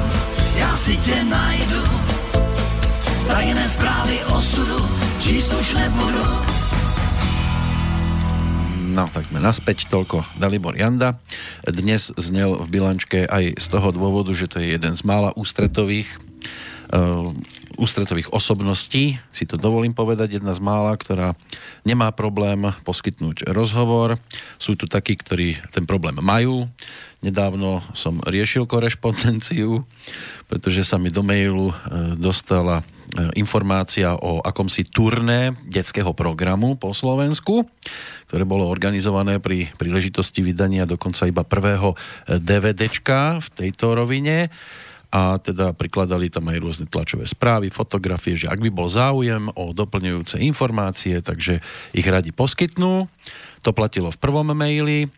já si tě najdu. Tajné zprávy osudu číst už nebudu.
No, tak sme naspäť, toľko Dalibor Janda. Dnes znel v bilančke aj z toho dôvodu, že to je jeden z mála ústretových uh, ústretových osobností, si to dovolím povedať, jedna z mála, ktorá nemá problém poskytnúť rozhovor. Sú tu takí, ktorí ten problém majú. Nedávno som riešil korešpondenciu, pretože sa mi do mailu e, dostala e, informácia o akomsi turné detského programu po Slovensku, ktoré bolo organizované pri príležitosti vydania dokonca iba prvého DVDčka v tejto rovine a teda prikladali tam aj rôzne tlačové správy, fotografie, že ak by bol záujem o doplňujúce informácie, takže ich radi poskytnú. To platilo v prvom maili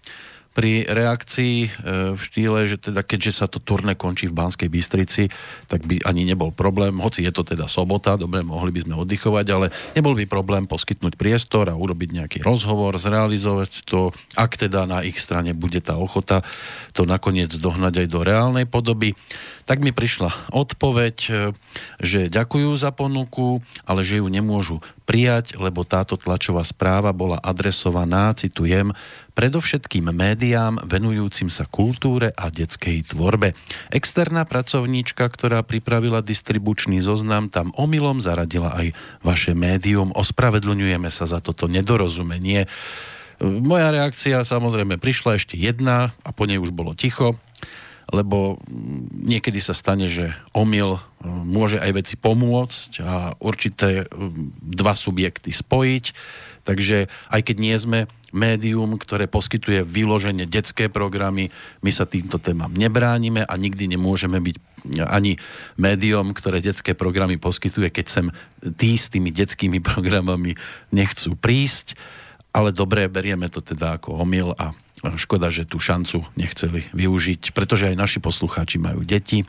pri reakcii e, v štýle, že teda keďže sa to turné končí v Banskej Bystrici, tak by ani nebol problém, hoci je to teda sobota, dobre, mohli by sme oddychovať, ale nebol by problém poskytnúť priestor a urobiť nejaký rozhovor, zrealizovať to, ak teda na ich strane bude tá ochota to nakoniec dohnať aj do reálnej podoby. Tak mi prišla odpoveď, e, že ďakujú za ponuku, ale že ju nemôžu prijať, lebo táto tlačová správa bola adresovaná, citujem, predovšetkým médiám venujúcim sa kultúre a detskej tvorbe. Externá pracovníčka, ktorá pripravila distribučný zoznam, tam omylom zaradila aj vaše médium. Ospravedlňujeme sa za toto nedorozumenie. Moja reakcia samozrejme prišla ešte jedna a po nej už bolo ticho, lebo niekedy sa stane, že omyl môže aj veci pomôcť a určité dva subjekty spojiť. Takže aj keď nie sme médium, ktoré poskytuje vyloženie detské programy. My sa týmto témam nebránime a nikdy nemôžeme byť ani médium, ktoré detské programy poskytuje, keď sem tí s tými detskými programami nechcú prísť. Ale dobre, berieme to teda ako omyl a škoda, že tú šancu nechceli využiť, pretože aj naši poslucháči majú deti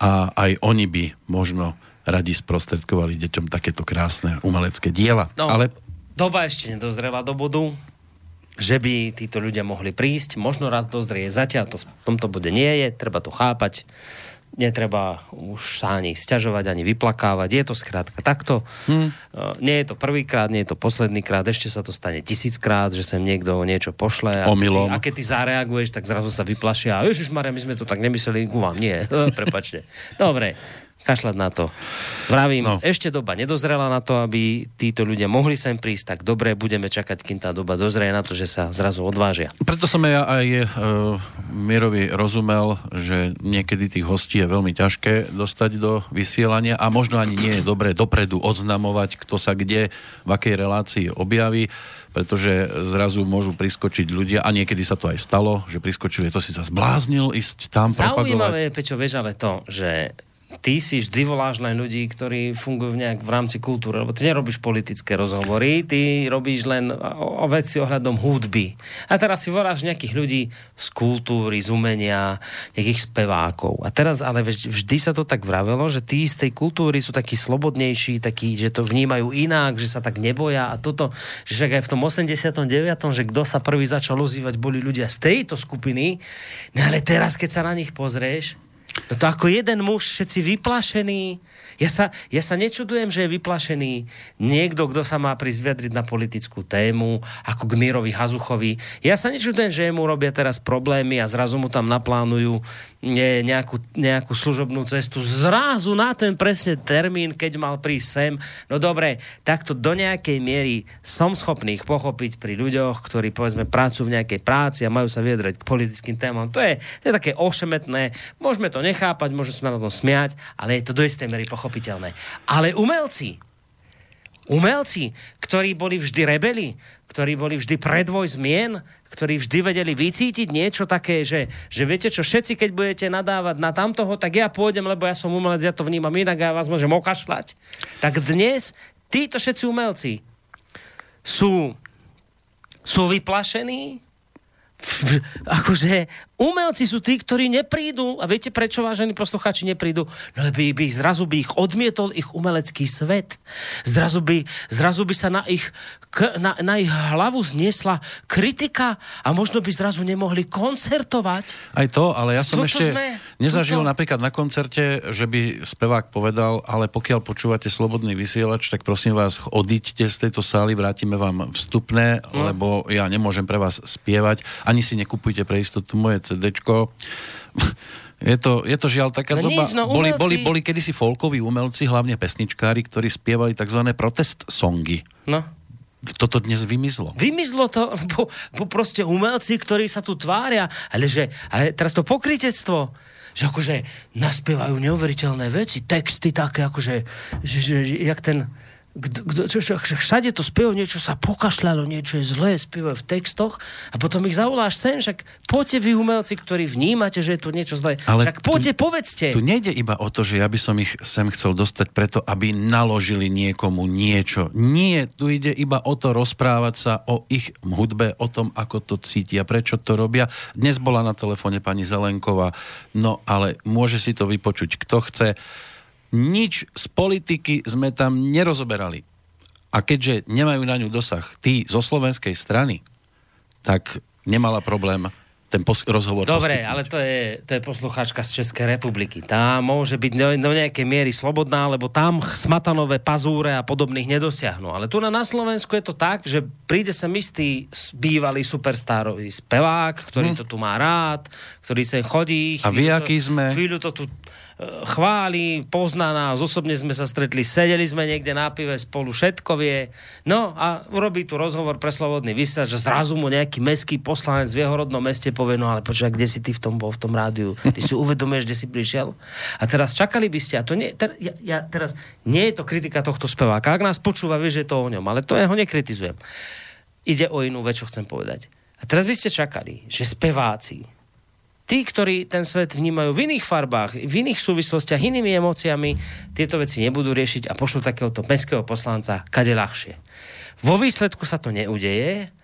a aj oni by možno radi sprostredkovali deťom takéto krásne umelecké diela.
No, Ale doba ešte nedozrela do bodu, že by títo ľudia mohli prísť. Možno raz dozrie. Zatiaľ to v tomto bode nie je, treba to chápať. Netreba už sa ani sťažovať, ani vyplakávať. Je to skrátka takto. Hmm. Nie je to prvýkrát, nie je to posledný krát. Ešte sa to stane tisíckrát, že sem niekto niečo pošle. A,
Omylom.
Ty, a keď ty zareaguješ, tak zrazu sa vyplašia. Maria, my sme to tak nemysleli. Ku vám nie. Prepačte. Dobre kašľať na to. Vravím, no. ešte doba nedozrela na to, aby títo ľudia mohli sem prísť, tak dobre, budeme čakať, kým tá doba dozrie na to, že sa zrazu odvážia.
Preto som ja aj uh, Mierovi rozumel, že niekedy tých hostí je veľmi ťažké dostať do vysielania a možno ani nie je dobré dopredu odznamovať, kto sa kde, v akej relácii objaví pretože zrazu môžu priskočiť ľudia a niekedy sa to aj stalo, že priskočili, to si sa zbláznil ísť tam
Zaujímavé je, Peťo, vieš ale to, že ty si vždy voláš len ľudí, ktorí fungujú nejak v rámci kultúry, lebo ty nerobíš politické rozhovory, ty robíš len o, o veci ohľadom hudby. A teraz si voláš nejakých ľudí z kultúry, z umenia, nejakých spevákov. A teraz ale vždy sa to tak vravelo, že tí z tej kultúry sú takí slobodnejší, takí, že to vnímajú inak, že sa tak neboja a toto, že však aj v tom 89., že kto sa prvý začal ozývať, boli ľudia z tejto skupiny, no ale teraz, keď sa na nich pozrieš, No to ako jeden muž, všetci vyplašení. Ja sa, ja sa nečudujem, že je vyplašený niekto, kto sa má prísť vyjadriť na politickú tému, ako k Mírovi Hazuchovi. Ja sa nečudujem, že mu robia teraz problémy a zrazu mu tam naplánujú nejakú, nejakú služobnú cestu. Zrazu na ten presne termín, keď mal prísť sem. No dobre, takto do nejakej miery som schopný ich pochopiť pri ľuďoch, ktorí povedzme pracujú v nejakej práci a majú sa vyjadrať k politickým témam. To je, to je také ošemetné. Môžeme to nechápať, môžeme sa na tom smiať, ale je to do istej miery pochopiteľné. Ale umelci, umelci, ktorí boli vždy rebeli, ktorí boli vždy predvoj zmien, ktorí vždy vedeli vycítiť niečo také, že, že viete čo, všetci, keď budete nadávať na tamtoho, tak ja pôjdem, lebo ja som umelec, ja to vnímam inak a ja vás môžem okašľať. Tak dnes títo všetci umelci sú, sú vyplašení, akože umelci sú tí, ktorí neprídu. A viete, prečo, vážení poslucháči, neprídu? No lebo by, by zrazu by ich odmietol ich umelecký svet. Zrazu by, zrazu by sa na ich, na, na ich hlavu zniesla kritika a možno by zrazu nemohli koncertovať.
Aj to, ale ja som Toto ešte sme, nezažil toto... napríklad na koncerte, že by spevák povedal, ale pokiaľ počúvate Slobodný vysielač, tak prosím vás, odíďte z tejto sály, vrátime vám vstupné, no. lebo ja nemôžem pre vás spievať ani si nekupujte pre istotu moje CD. Je to, je to žiaľ taká
No
doba.
nič, no
boli,
umelci-
boli, boli kedysi folkoví umelci, hlavne pesničkári, ktorí spievali tzv. protest songy.
No.
Toto dnes vymizlo.
Vymizlo to, bo, bo proste umelci, ktorí sa tu tvária, ale, že, ale teraz to pokrytectvo, že akože naspievajú neuveriteľné veci, texty také, akože, že, že, že jak ten, kdo, kdo, čo, čo, všade to spievajú, niečo sa pokašľalo, niečo je zlé, spievajú v textoch a potom ich zavoláš sem, však poďte vy umelci, ktorí vnímate, že je tu niečo zlé,
Ale
však poďte,
tu-
povedzte.
Tu nejde iba o to, že ja by som ich sem chcel dostať preto, aby naložili niekomu niečo. Nie, tu ide iba o to rozprávať sa o ich hudbe, o tom, ako to cítia, prečo to robia. Dnes bola na telefóne pani Zelenková, no ale môže si to vypočuť, kto chce. Nič z politiky sme tam nerozoberali. A keďže nemajú na ňu dosah tí zo slovenskej strany, tak nemala problém ten pos- rozhovor
Dobre,
poskytnúť.
ale to je, to je poslucháčka z Českej republiky. Tá môže byť do, do nejakej miery slobodná, lebo tam smatanové pazúre a podobných nedosiahnu. Ale tu na, na Slovensku je to tak, že príde sem istý bývalý superstárový spevák, ktorý to tu má rád, ktorý sem chodí.
Hm. A vy
chvíľu
aký
to,
sme?
Chvíľu to tu chváli, pozná nás, osobne sme sa stretli, sedeli sme niekde na pive spolu, všetko vie. No a urobí tu rozhovor pre Slobodný vysielač, že zrazu mu nejaký meský poslanec v jeho rodnom meste povie, no ale počkaj, kde si ty v tom bol, v tom rádiu? Ty si uvedomuješ, kde si prišiel? A teraz čakali by ste, a to nie, ter, ja, ja, teraz, nie je to kritika tohto speváka. Ak nás počúva, vie, že je to o ňom, ale to ja ho nekritizujem. Ide o inú vec, čo chcem povedať. A teraz by ste čakali, že speváci, tí, ktorí ten svet vnímajú v iných farbách, v iných súvislostiach, inými emóciami, tieto veci nebudú riešiť a pošlú takéhoto mestského poslanca kade ľahšie. Vo výsledku sa to neudeje.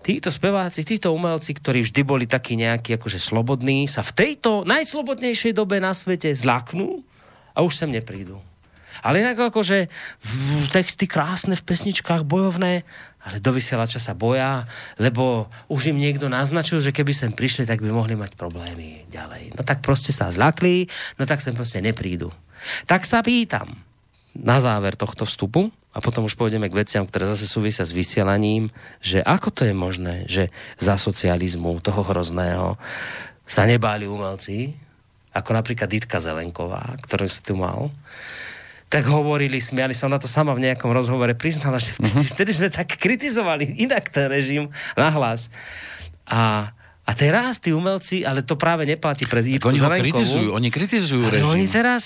Títo speváci, títo umelci, ktorí vždy boli takí nejakí akože slobodní, sa v tejto najslobodnejšej dobe na svete zlaknú a už sem neprídu. Ale inak akože texty krásne v pesničkách, bojovné, ale do vysielača sa boja, lebo už im niekto naznačil, že keby sem prišli, tak by mohli mať problémy ďalej. No tak proste sa zlakli, no tak sem proste neprídu. Tak sa pýtam na záver tohto vstupu, a potom už pôjdeme k veciam, ktoré zase súvisia s vysielaním, že ako to je možné, že za socializmu, toho hrozného, sa nebáli umelci, ako napríklad Ditka Zelenková, ktorú si tu mal, tak hovorili, smiali som na to sama v nejakom rozhovore, priznala, že vtedy, uh-huh. vtedy sme tak kritizovali inak ten režim nahlas. A, a teraz tí umelci, ale to práve neplatí pre Jitku
oni ho
Zelenkovú.
kritizujú, oni kritizujú
Ale oni
režim.
teraz,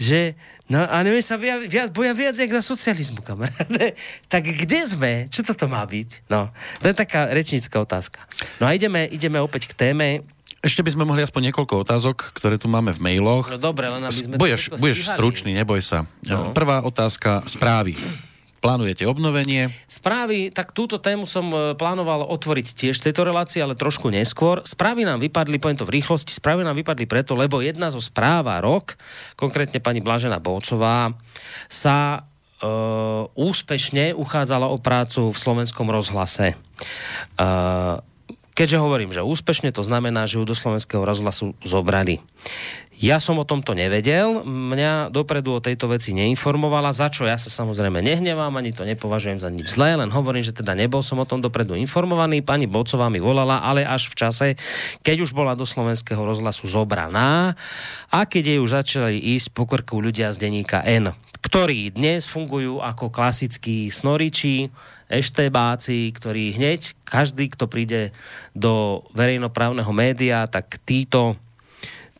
že No a neviem sa viac, viac, boja viac, jak za socializmu, kamaráde. tak kde sme? Čo toto má byť? No, to je taká rečnícka otázka. No a ideme, ideme opäť k téme.
Ešte by sme mohli aspoň niekoľko otázok, ktoré tu máme v mailoch.
No dobre, len aby sme...
budeš, budeš
stíhali.
stručný, neboj sa.
No.
Prvá otázka, správy. Plánujete obnovenie?
Správy, tak túto tému som e, plánoval otvoriť tiež tejto relácii, ale trošku neskôr. Správy nám vypadli, poviem to v rýchlosti, správy nám vypadli preto, lebo jedna zo správa rok, konkrétne pani Blažená Bolcová, sa e, úspešne uchádzala o prácu v slovenskom rozhlase. E, keďže hovorím, že úspešne, to znamená, že ju do slovenského rozhlasu zobrali. Ja som o tomto nevedel, mňa dopredu o tejto veci neinformovala, za čo ja sa samozrejme nehnevám, ani to nepovažujem za nič zlé, len hovorím, že teda nebol som o tom dopredu informovaný. Pani Bocová mi volala, ale až v čase, keď už bola do slovenského rozhlasu zobraná a keď jej už začali ísť pokorkou ľudia z denníka N, ktorí dnes fungujú ako klasickí snoriči, eštebáci, ktorí hneď, každý, kto príde do verejnoprávneho média, tak títo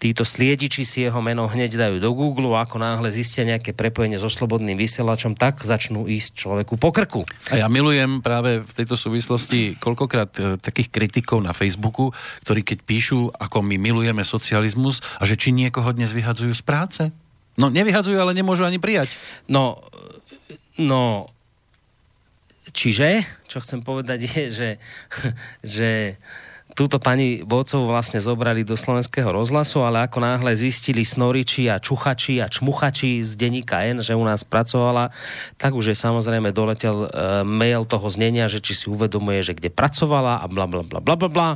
títo sliediči si jeho meno hneď dajú do Google ako náhle zistia nejaké prepojenie so slobodným vysielačom, tak začnú ísť človeku po krku.
A ja milujem práve v tejto súvislosti koľkokrát e, takých kritikov na Facebooku, ktorí keď píšu, ako my milujeme socializmus a že či niekoho dnes vyhadzujú z práce. No nevyhadzujú, ale nemôžu ani prijať.
No, no, čiže, čo chcem povedať je, že, že túto pani Bolcovú vlastne zobrali do slovenského rozhlasu, ale ako náhle zistili snoriči a čuchači a čmuchači z denníka N, že u nás pracovala, tak už je samozrejme doletel e, mail toho znenia, že či si uvedomuje, že kde pracovala a bla bla bla bla bla bla.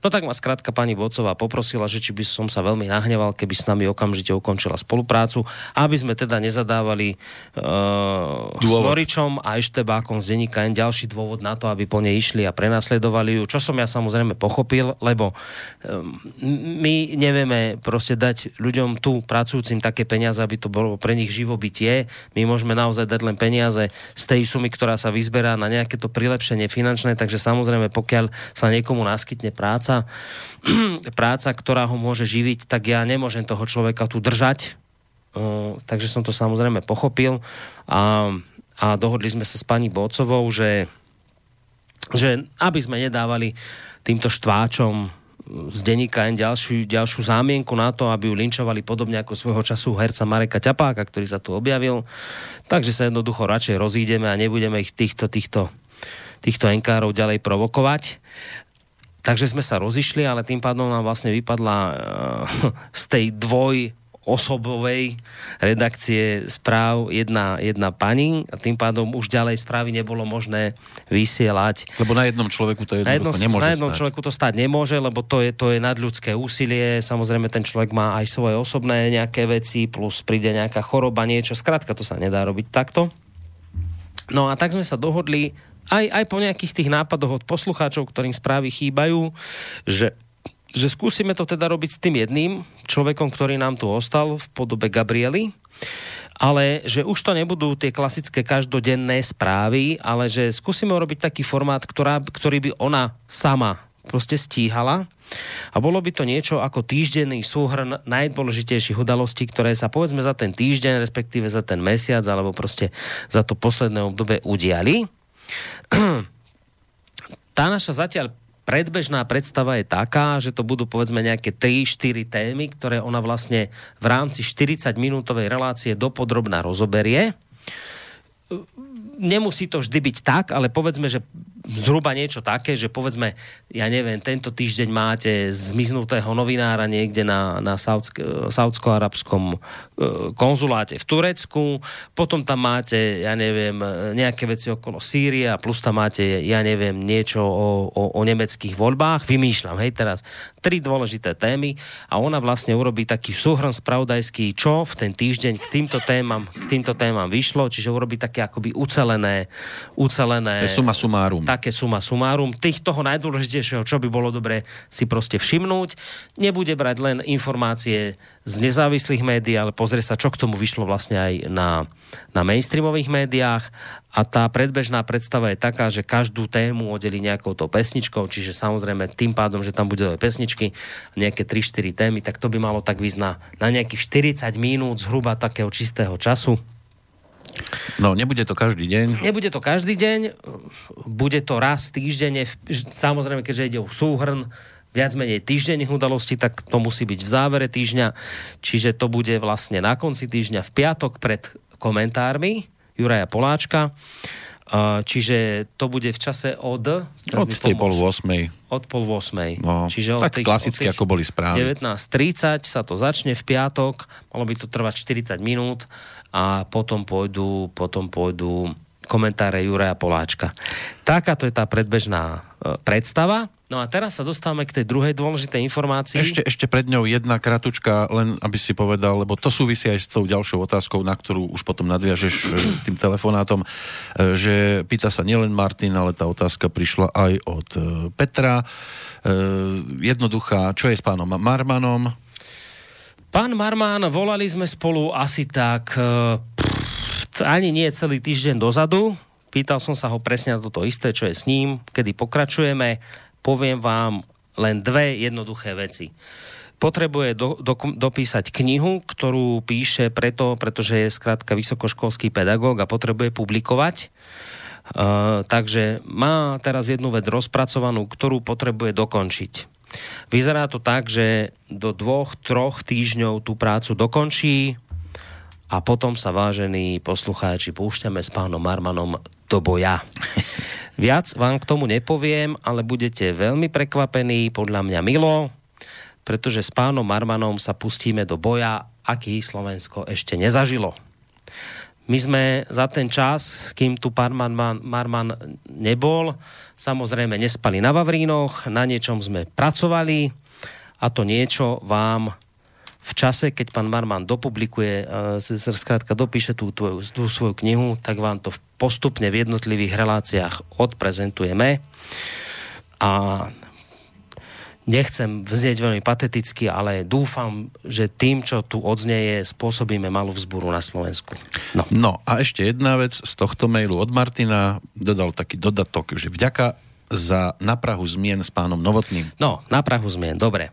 No tak ma skrátka pani Bolcová poprosila, že či by som sa veľmi nahneval, keby s nami okamžite ukončila spoluprácu, aby sme teda nezadávali
Dôvod.
snoričom a eštebákom z denníka N ďalší dôvod na to, aby po nej išli a prenasledovali ju, čo som ja samozrejme pochopil, pochopil, lebo um, my nevieme proste dať ľuďom tu pracujúcim také peniaze, aby to bolo pre nich živobytie. My môžeme naozaj dať len peniaze z tej sumy, ktorá sa vyzberá na nejaké to prilepšenie finančné, takže samozrejme, pokiaľ sa niekomu naskytne práca, práca, ktorá ho môže živiť, tak ja nemôžem toho človeka tu držať. Uh, takže som to samozrejme pochopil a, a dohodli sme sa s pani Bocovou, že že aby sme nedávali týmto štváčom z denníka len ďalšiu, ďalšiu zámienku na to, aby ju linčovali podobne ako svojho času herca Mareka Ťapáka, ktorý sa tu objavil. Takže sa jednoducho radšej rozídeme a nebudeme ich týchto, týchto, týchto enkárov ďalej provokovať. Takže sme sa rozišli, ale tým pádom nám vlastne vypadla uh, z tej dvoj osobovej redakcie správ jedna, jedna pani a tým pádom už ďalej správy nebolo možné vysielať.
Lebo na jednom človeku to
na jednom,
nemôže
Na jednom
stať.
človeku to stať nemôže, lebo to je, to je nadľudské úsilie. Samozrejme ten človek má aj svoje osobné nejaké veci, plus príde nejaká choroba, niečo. Skrátka to sa nedá robiť takto. No a tak sme sa dohodli aj, aj po nejakých tých nápadoch od poslucháčov, ktorým správy chýbajú, že že skúsime to teda robiť s tým jedným človekom, ktorý nám tu ostal v podobe Gabriely, ale že už to nebudú tie klasické každodenné správy, ale že skúsime urobiť taký formát, ktorá, ktorý by ona sama proste stíhala. A bolo by to niečo ako týždenný súhrn najdôležitejších udalostí, ktoré sa povedzme za ten týždeň, respektíve za ten mesiac, alebo proste za to posledné obdobie udiali. Tá naša zatiaľ predbežná predstava je taká, že to budú povedzme nejaké 3-4 témy, ktoré ona vlastne v rámci 40-minútovej relácie dopodrobná rozoberie. Nemusí to vždy byť tak, ale povedzme, že zhruba niečo také, že povedzme, ja neviem, tento týždeň máte zmiznutého novinára niekde na, na saudsko-arabskom e, konzuláte v Turecku, potom tam máte, ja neviem, nejaké veci okolo Sýrie a plus tam máte, ja neviem, niečo o, o, o nemeckých voľbách. Vymýšľam, hej, teraz tri dôležité témy a ona vlastne urobí taký súhrn spravodajský, čo v ten týždeň k týmto témam, k týmto témam vyšlo, čiže urobí také akoby ucelené, ucelené...
Suma sumárum
také suma sumárum. Tých toho najdôležitejšieho, čo by bolo dobre si proste všimnúť. Nebude brať len informácie z nezávislých médií, ale pozrie sa, čo k tomu vyšlo vlastne aj na, na mainstreamových médiách. A tá predbežná predstava je taká, že každú tému oddelí nejakou to pesničkou, čiže samozrejme tým pádom, že tam budú aj pesničky, nejaké 3-4 témy, tak to by malo tak výsť na nejakých 40 minút zhruba takého čistého času
No, nebude to každý deň.
Nebude to každý deň, bude to raz týždenne, samozrejme, keďže ide o súhrn, viac menej týždenných udalostí, tak to musí byť v závere týždňa, čiže to bude vlastne na konci týždňa v piatok pred komentármi Juraja Poláčka. Čiže to bude v čase od...
Od tej pol 8.
Od pol 8.
No,
Čiže
tak
od tých,
klasicky,
od tých
ako boli správy.
19.30 sa to začne v piatok, malo by to trvať 40 minút a potom pôjdu, potom pôjdu komentáre Juraja Poláčka. Takáto je tá predbežná e, predstava. No a teraz sa dostávame k tej druhej dôležitej informácii.
Ešte, ešte pred ňou jedna kratučka, len aby si povedal, lebo to súvisí aj s tou ďalšou otázkou, na ktorú už potom nadviažeš e, tým telefonátom, e, že pýta sa nielen Martin, ale tá otázka prišla aj od Petra. Jednoduchá, čo je s pánom Marmanom?
Pán Marman, volali sme spolu asi tak pff, ani nie celý týždeň dozadu. Pýtal som sa ho presne na toto isté, čo je s ním, kedy pokračujeme. Poviem vám len dve jednoduché veci. Potrebuje do, do, dopísať knihu, ktorú píše preto, pretože je skrátka vysokoškolský pedagóg a potrebuje publikovať. Uh, takže má teraz jednu vec rozpracovanú, ktorú potrebuje dokončiť Vyzerá to tak, že do dvoch, troch týždňov tú prácu dokončí a potom sa, vážení poslucháči, púšťame s pánom Marmanom do boja. Viac vám k tomu nepoviem, ale budete veľmi prekvapení, podľa mňa milo, pretože s pánom Marmanom sa pustíme do boja, aký Slovensko ešte nezažilo. My sme za ten čas, kým tu pán Marman, Marman nebol, samozrejme nespali na Vavrínoch, na niečom sme pracovali a to niečo vám v čase, keď pán Marman dopublikuje, uh, skrátka dopíše tú, tú, tú svoju knihu, tak vám to postupne v jednotlivých reláciách odprezentujeme. A nechcem vznieť veľmi pateticky, ale dúfam, že tým, čo tu odznieje, spôsobíme malú vzburu na Slovensku.
No. no a ešte jedna vec z tohto mailu od Martina dodal taký dodatok, že vďaka za naprahu zmien s pánom Novotným.
No, naprahu zmien, dobre.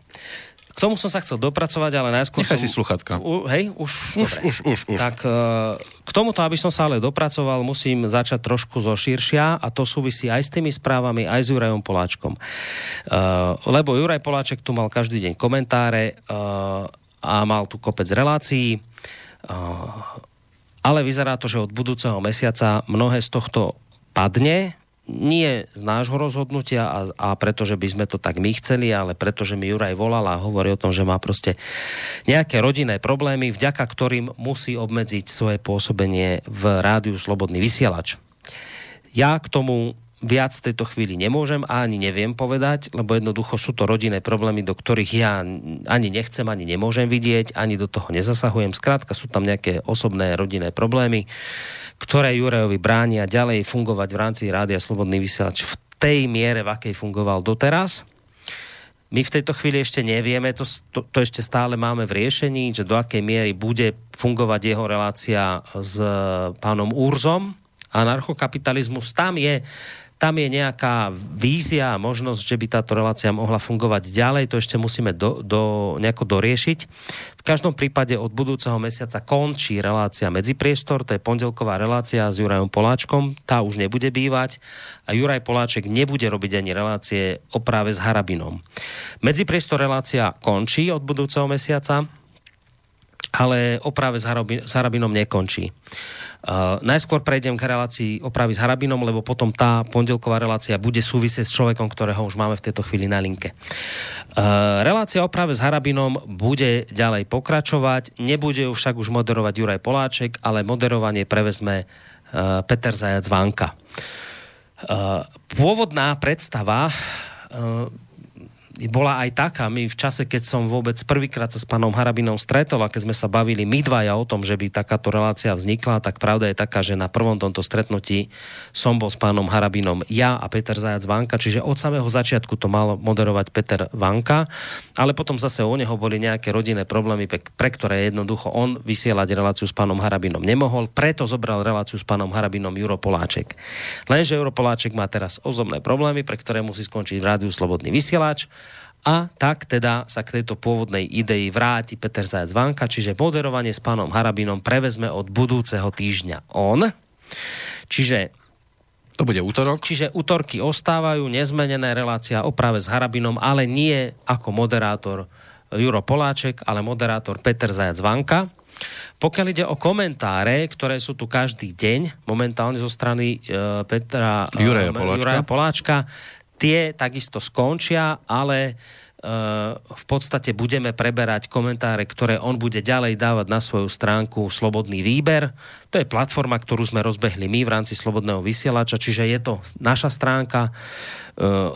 K tomu som sa chcel dopracovať, ale najskôr
Nechaj
som...
si sluchatka.
U, hej, už,
už, už, už, už.
Tak uh, k tomuto, aby som sa ale dopracoval, musím začať trošku zo širšia a to súvisí aj s tými správami, aj s Jurajom Poláčkom. Uh, lebo Juraj Poláček tu mal každý deň komentáre uh, a mal tu kopec relácií. Uh, ale vyzerá to, že od budúceho mesiaca mnohé z tohto padne, nie z nášho rozhodnutia a, a preto, by sme to tak my chceli, ale preto, že mi Juraj volal a hovorí o tom, že má proste nejaké rodinné problémy, vďaka ktorým musí obmedziť svoje pôsobenie v rádiu Slobodný vysielač. Ja k tomu viac v tejto chvíli nemôžem a ani neviem povedať, lebo jednoducho sú to rodinné problémy, do ktorých ja ani nechcem, ani nemôžem vidieť, ani do toho nezasahujem. Skrátka sú tam nejaké osobné rodinné problémy ktoré Jurajovi bránia ďalej fungovať v rámci Rádia Slobodný vysielač v tej miere, v akej fungoval doteraz. My v tejto chvíli ešte nevieme, to, to, to ešte stále máme v riešení, že do akej miery bude fungovať jeho relácia s pánom Úrzom. Anarchokapitalizmus tam je tam je nejaká vízia a možnosť, že by táto relácia mohla fungovať ďalej, to ešte musíme do, do, nejako doriešiť. V každom prípade od budúceho mesiaca končí relácia Medzipriestor, to je pondelková relácia s Jurajom Poláčkom, tá už nebude bývať a Juraj Poláček nebude robiť ani relácie o práve s Harabinom. Medzipriestor relácia končí od budúceho mesiaca, ale o práve s Harabinom nekončí. Uh, najskôr prejdem k relácii opravy s Harabinom, lebo potom tá pondelková relácia bude súvisieť s človekom, ktorého už máme v tejto chvíli na linke. Uh, relácia oprave s Harabinom bude ďalej pokračovať, nebude ju však už moderovať Juraj Poláček, ale moderovanie prevezme uh, Peter Zajac Vanka. Uh, pôvodná predstava uh, bola aj taká. My v čase, keď som vôbec prvýkrát sa s pánom Harabinom stretol a keď sme sa bavili my dvaja o tom, že by takáto relácia vznikla, tak pravda je taká, že na prvom tomto stretnutí som bol s pánom Harabinom ja a Peter Zajac Vanka, čiže od samého začiatku to mal moderovať Peter Vanka, ale potom zase o neho boli nejaké rodinné problémy, pre ktoré jednoducho on vysielať reláciu s pánom Harabinom nemohol, preto zobral reláciu s pánom Harabinom Juro Poláček. Lenže Juro Poláček má teraz ozomné problémy, pre ktoré musí skončiť rádiu Slobodný vysielač a tak teda sa k tejto pôvodnej idei vráti Peter Zajac Vanka, čiže moderovanie s pánom Harabinom prevezme od budúceho týždňa on. Čiže
to bude útorok.
Čiže útorky ostávajú, nezmenené relácia o práve s Harabinom, ale nie ako moderátor Juro Poláček, ale moderátor Peter Zajac Vanka. Pokiaľ ide o komentáre, ktoré sú tu každý deň, momentálne zo strany e, Petra
e, Juraja Poláčka,
Juraja Poláčka tie takisto skončia, ale v podstate budeme preberať komentáre, ktoré on bude ďalej dávať na svoju stránku Slobodný výber. To je platforma, ktorú sme rozbehli my v rámci Slobodného vysielača, čiže je to naša stránka Eh,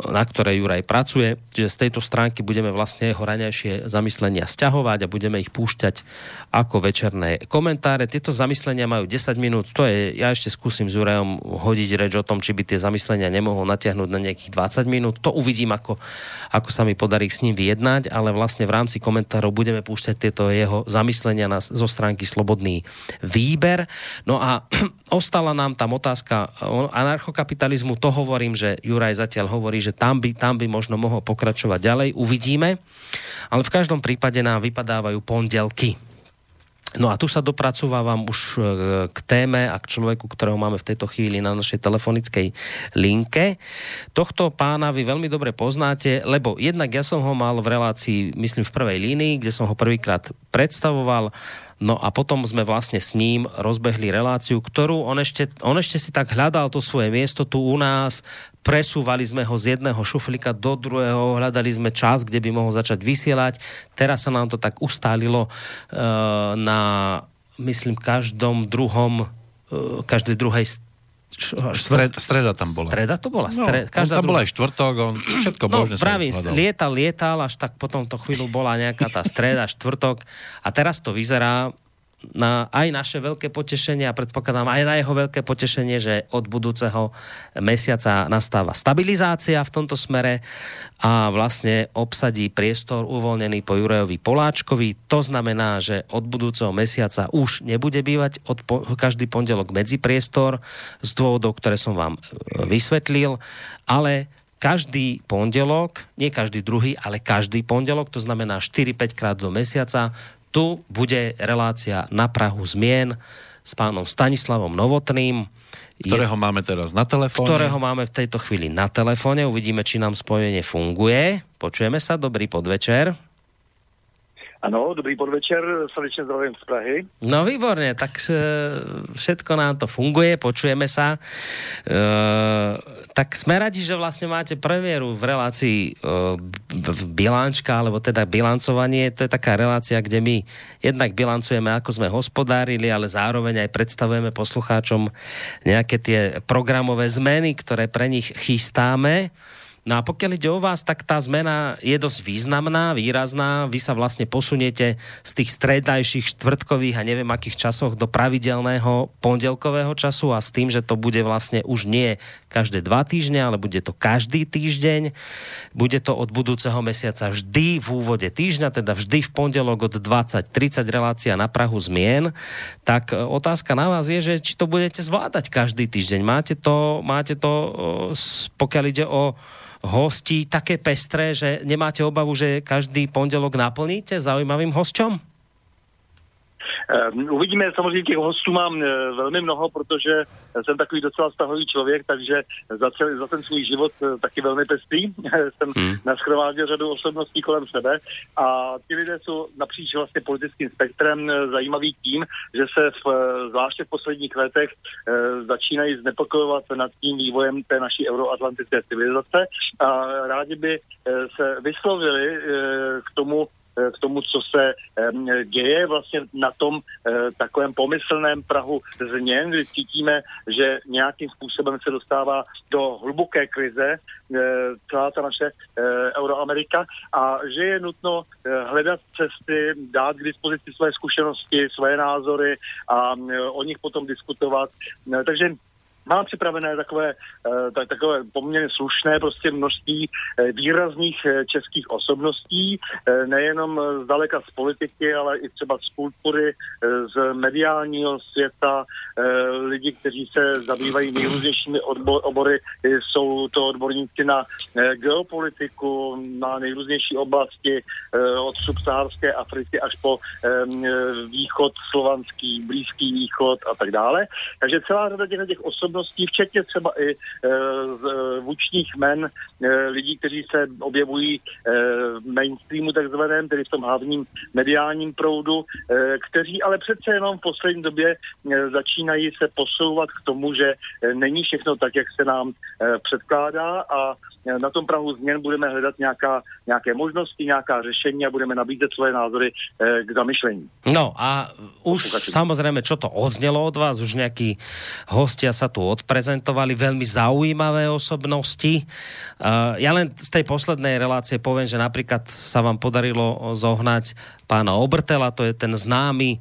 na ktorej Juraj pracuje, že z tejto stránky budeme vlastne jeho raňajšie zamyslenia stiahovať a budeme ich púšťať ako večerné komentáre. Tieto zamyslenia majú 10 minút, to je, ja ešte skúsim s Jurajom hodiť reč o tom, či by tie zamyslenia nemohol natiahnuť na nejakých 20 minút. To uvidím, ako, ako sa mi podarí s ním vyjednať, ale vlastne v rámci komentárov budeme púšťať tieto jeho zamyslenia na, zo stránky Slobodný výber. No a ostala nám tam otázka anarchokapitalizmu, to hovorím, že Juraj zatiaľ hovorí, že tam by, tam by možno mohol pokračovať ďalej. Uvidíme. Ale v každom prípade nám vypadávajú pondelky. No a tu sa dopracúvam už e, k téme a k človeku, ktorého máme v tejto chvíli na našej telefonickej linke. Tohto pána vy veľmi dobre poznáte, lebo jednak ja som ho mal v relácii, myslím, v prvej línii, kde som ho prvýkrát predstavoval No a potom sme vlastne s ním rozbehli reláciu, ktorú on ešte, on ešte si tak hľadal to svoje miesto tu u nás, presúvali sme ho z jedného šuflíka do druhého, hľadali sme čas, kde by mohol začať vysielať. Teraz sa nám to tak ustálilo uh, na, myslím, každom druhom, uh, každej druhej
Stred, streda tam bola.
Streda to bola?
No, Stred, každá tam bola aj štvrtok, on všetko no, možné
pravím, lietal, lietal, až tak potom to chvíľu bola nejaká tá streda, štvrtok a teraz to vyzerá, na aj naše veľké potešenie a predpokladám aj na jeho veľké potešenie, že od budúceho mesiaca nastáva stabilizácia v tomto smere a vlastne obsadí priestor uvoľnený po Jurajovi Poláčkovi. To znamená, že od budúceho mesiaca už nebude bývať od po, každý pondelok medzipriestor z dôvodov, ktoré som vám e, vysvetlil, ale každý pondelok, nie každý druhý, ale každý pondelok, to znamená 4-5 krát do mesiaca, tu bude relácia na Prahu zmien s pánom Stanislavom Novotným.
Ktorého je, máme teraz na telefóne.
Ktorého máme v tejto chvíli na telefóne. Uvidíme, či nám spojenie funguje. Počujeme sa, dobrý podvečer.
Ano, dobrý podvečer, srdečne zdravím z Prahy.
No výborne, tak e, všetko nám to funguje, počujeme sa. E, tak sme radi, že vlastne máte premiéru v relácii e, bilančka, alebo teda bilancovanie. To je taká relácia, kde my jednak bilancujeme, ako sme hospodárili, ale zároveň aj predstavujeme poslucháčom nejaké tie programové zmeny, ktoré pre nich chystáme. No a pokiaľ ide o vás, tak tá zmena je dosť významná, výrazná. Vy sa vlastne posuniete z tých stredajších štvrtkových a neviem akých časoch do pravidelného pondelkového času a s tým, že to bude vlastne už nie každé dva týždne, ale bude to každý týždeň. Bude to od budúceho mesiaca vždy v úvode týždňa, teda vždy v pondelok od 20.30 relácia na Prahu zmien. Tak e, otázka na vás je, že či to budete zvládať každý týždeň. Máte to, máte to pokiaľ ide o hostí také pestré, že nemáte obavu, že každý pondelok naplníte zaujímavým hosťom?
Ehm, uvidíme, samozřejmě těch hostů mám eh, velmi mnoho, protože jsem takový docela stahový člověk, takže za, celý, za ten svůj život eh, taky velmi pestrý. jsem hmm. naschromáždil řadu osobností kolem sebe a ti lidé jsou napříč vlastně politickým spektrem eh, zajímavý tím, že se v, zvláště v posledních letech začínají znepokojovat nad tím vývojem té naší euroatlantické civilizace a rádi by se vyslovili k tomu, k tomu, co se děje vlastně na tom eh, takovém pomyslném prahu změn, kdy cítíme, že nějakým způsobem se dostává do hluboké krize eh, celá ta naše eh, Euroamerika a že je nutno hledat cesty, dát k dispozici své zkušenosti, své názory a o nich potom diskutovat. Takže mám připravené takové, eh, takové poměrně slušné prostě množství eh, výrazných eh, českých osobností, nejenom zdaleka z politiky, ale i třeba z kultury, z mediálního světa, lidi, kteří se zabývají nejrůznějšími obory, jsou to odborníci na geopolitiku, na nejrůznější oblasti od subsaharské Afriky až po východ slovanský, blízký východ a tak dále. Takže celá řada těch, těch osobností osobností, včetně třeba i e, z e, vůčních men e, lidí, kteří se objevují v mainstreamu takzvaném, tedy v tom hlavním mediálním proudu, kteří ale přece jenom v poslední době začínají se posouvat k tomu, že není všechno tak, jak se nám předkládá a na tom Prahu změn budeme hledat nějaká, nějaké možnosti, nějaká řešení a budeme nabízet svoje názory e, k zamyšlení.
No a už Pokačím. samozrejme, čo to odznelo od vás, už nejakí hostia sa tu odprezentovali, veľmi zaujímavé osobnosti. Uh, ja len z tej poslednej relácie poviem, že napríklad sa vám podarilo zohnať pána Obrtela, to je ten známy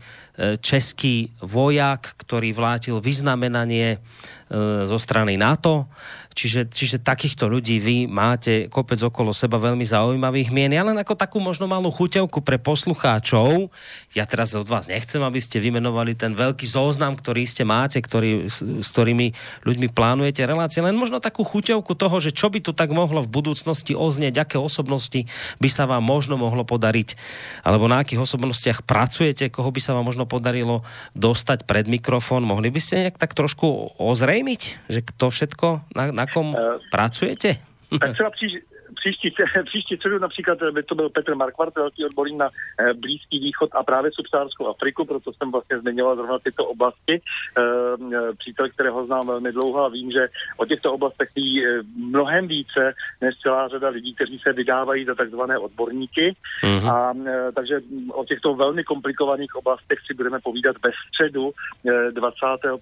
český vojak, ktorý vlátil vyznamenanie e, zo strany NATO. Čiže, čiže takýchto ľudí vy máte kopec okolo seba veľmi zaujímavých mien. Ja len ako takú možno malú chuťovku pre poslucháčov. Ja teraz od vás nechcem, aby ste vymenovali ten veľký zoznam, ktorý ste máte, ktorý, s, s ktorými ľuďmi plánujete relácie. Len možno takú chuťovku toho, že čo by tu tak mohlo v budúcnosti oznieť, aké osobnosti by sa vám možno mohlo podariť, alebo na akých osobnostiach pracujete, koho by sa vám možno podarilo dostať pred mikrofón. Mohli by ste nejak tak trošku ozrejmiť, že kto všetko, na, na kom uh, pracujete?
Tak třeba příž, příští, příští středu například by to byl Petr Markvart, velký odborník na eh, Blízký východ a právě subsaharskou Afriku, proto jsem vlastně zmiňoval zrovna tyto oblasti. Ehm, eh, přítel, kterého znám velmi dlouho a vím, že o těchto oblastech ví eh, mnohem více než celá řada lidí, kteří se vydávají za takzvané odborníky. Mm-hmm. A takže o těchto velmi komplikovaných oblastech si budeme povídat ve středu 25.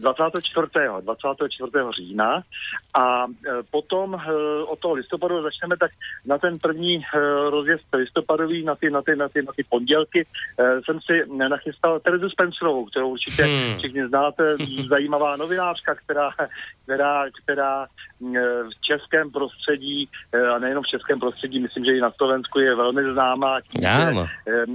24. 24. října a potom o to toho listopadu začneme, tak na ten první rozjezd listopadový, na ty, na ty, na ty, na ty pondělky, jsem si nachystal Terezu Spencerovou, kterou určitě hmm. všichni znáte, zajímavá novinářka, která, která, která v českém prostředí, a nejenom v českém prostředí, myslím, že i na Slovensku je velmi známá, tím,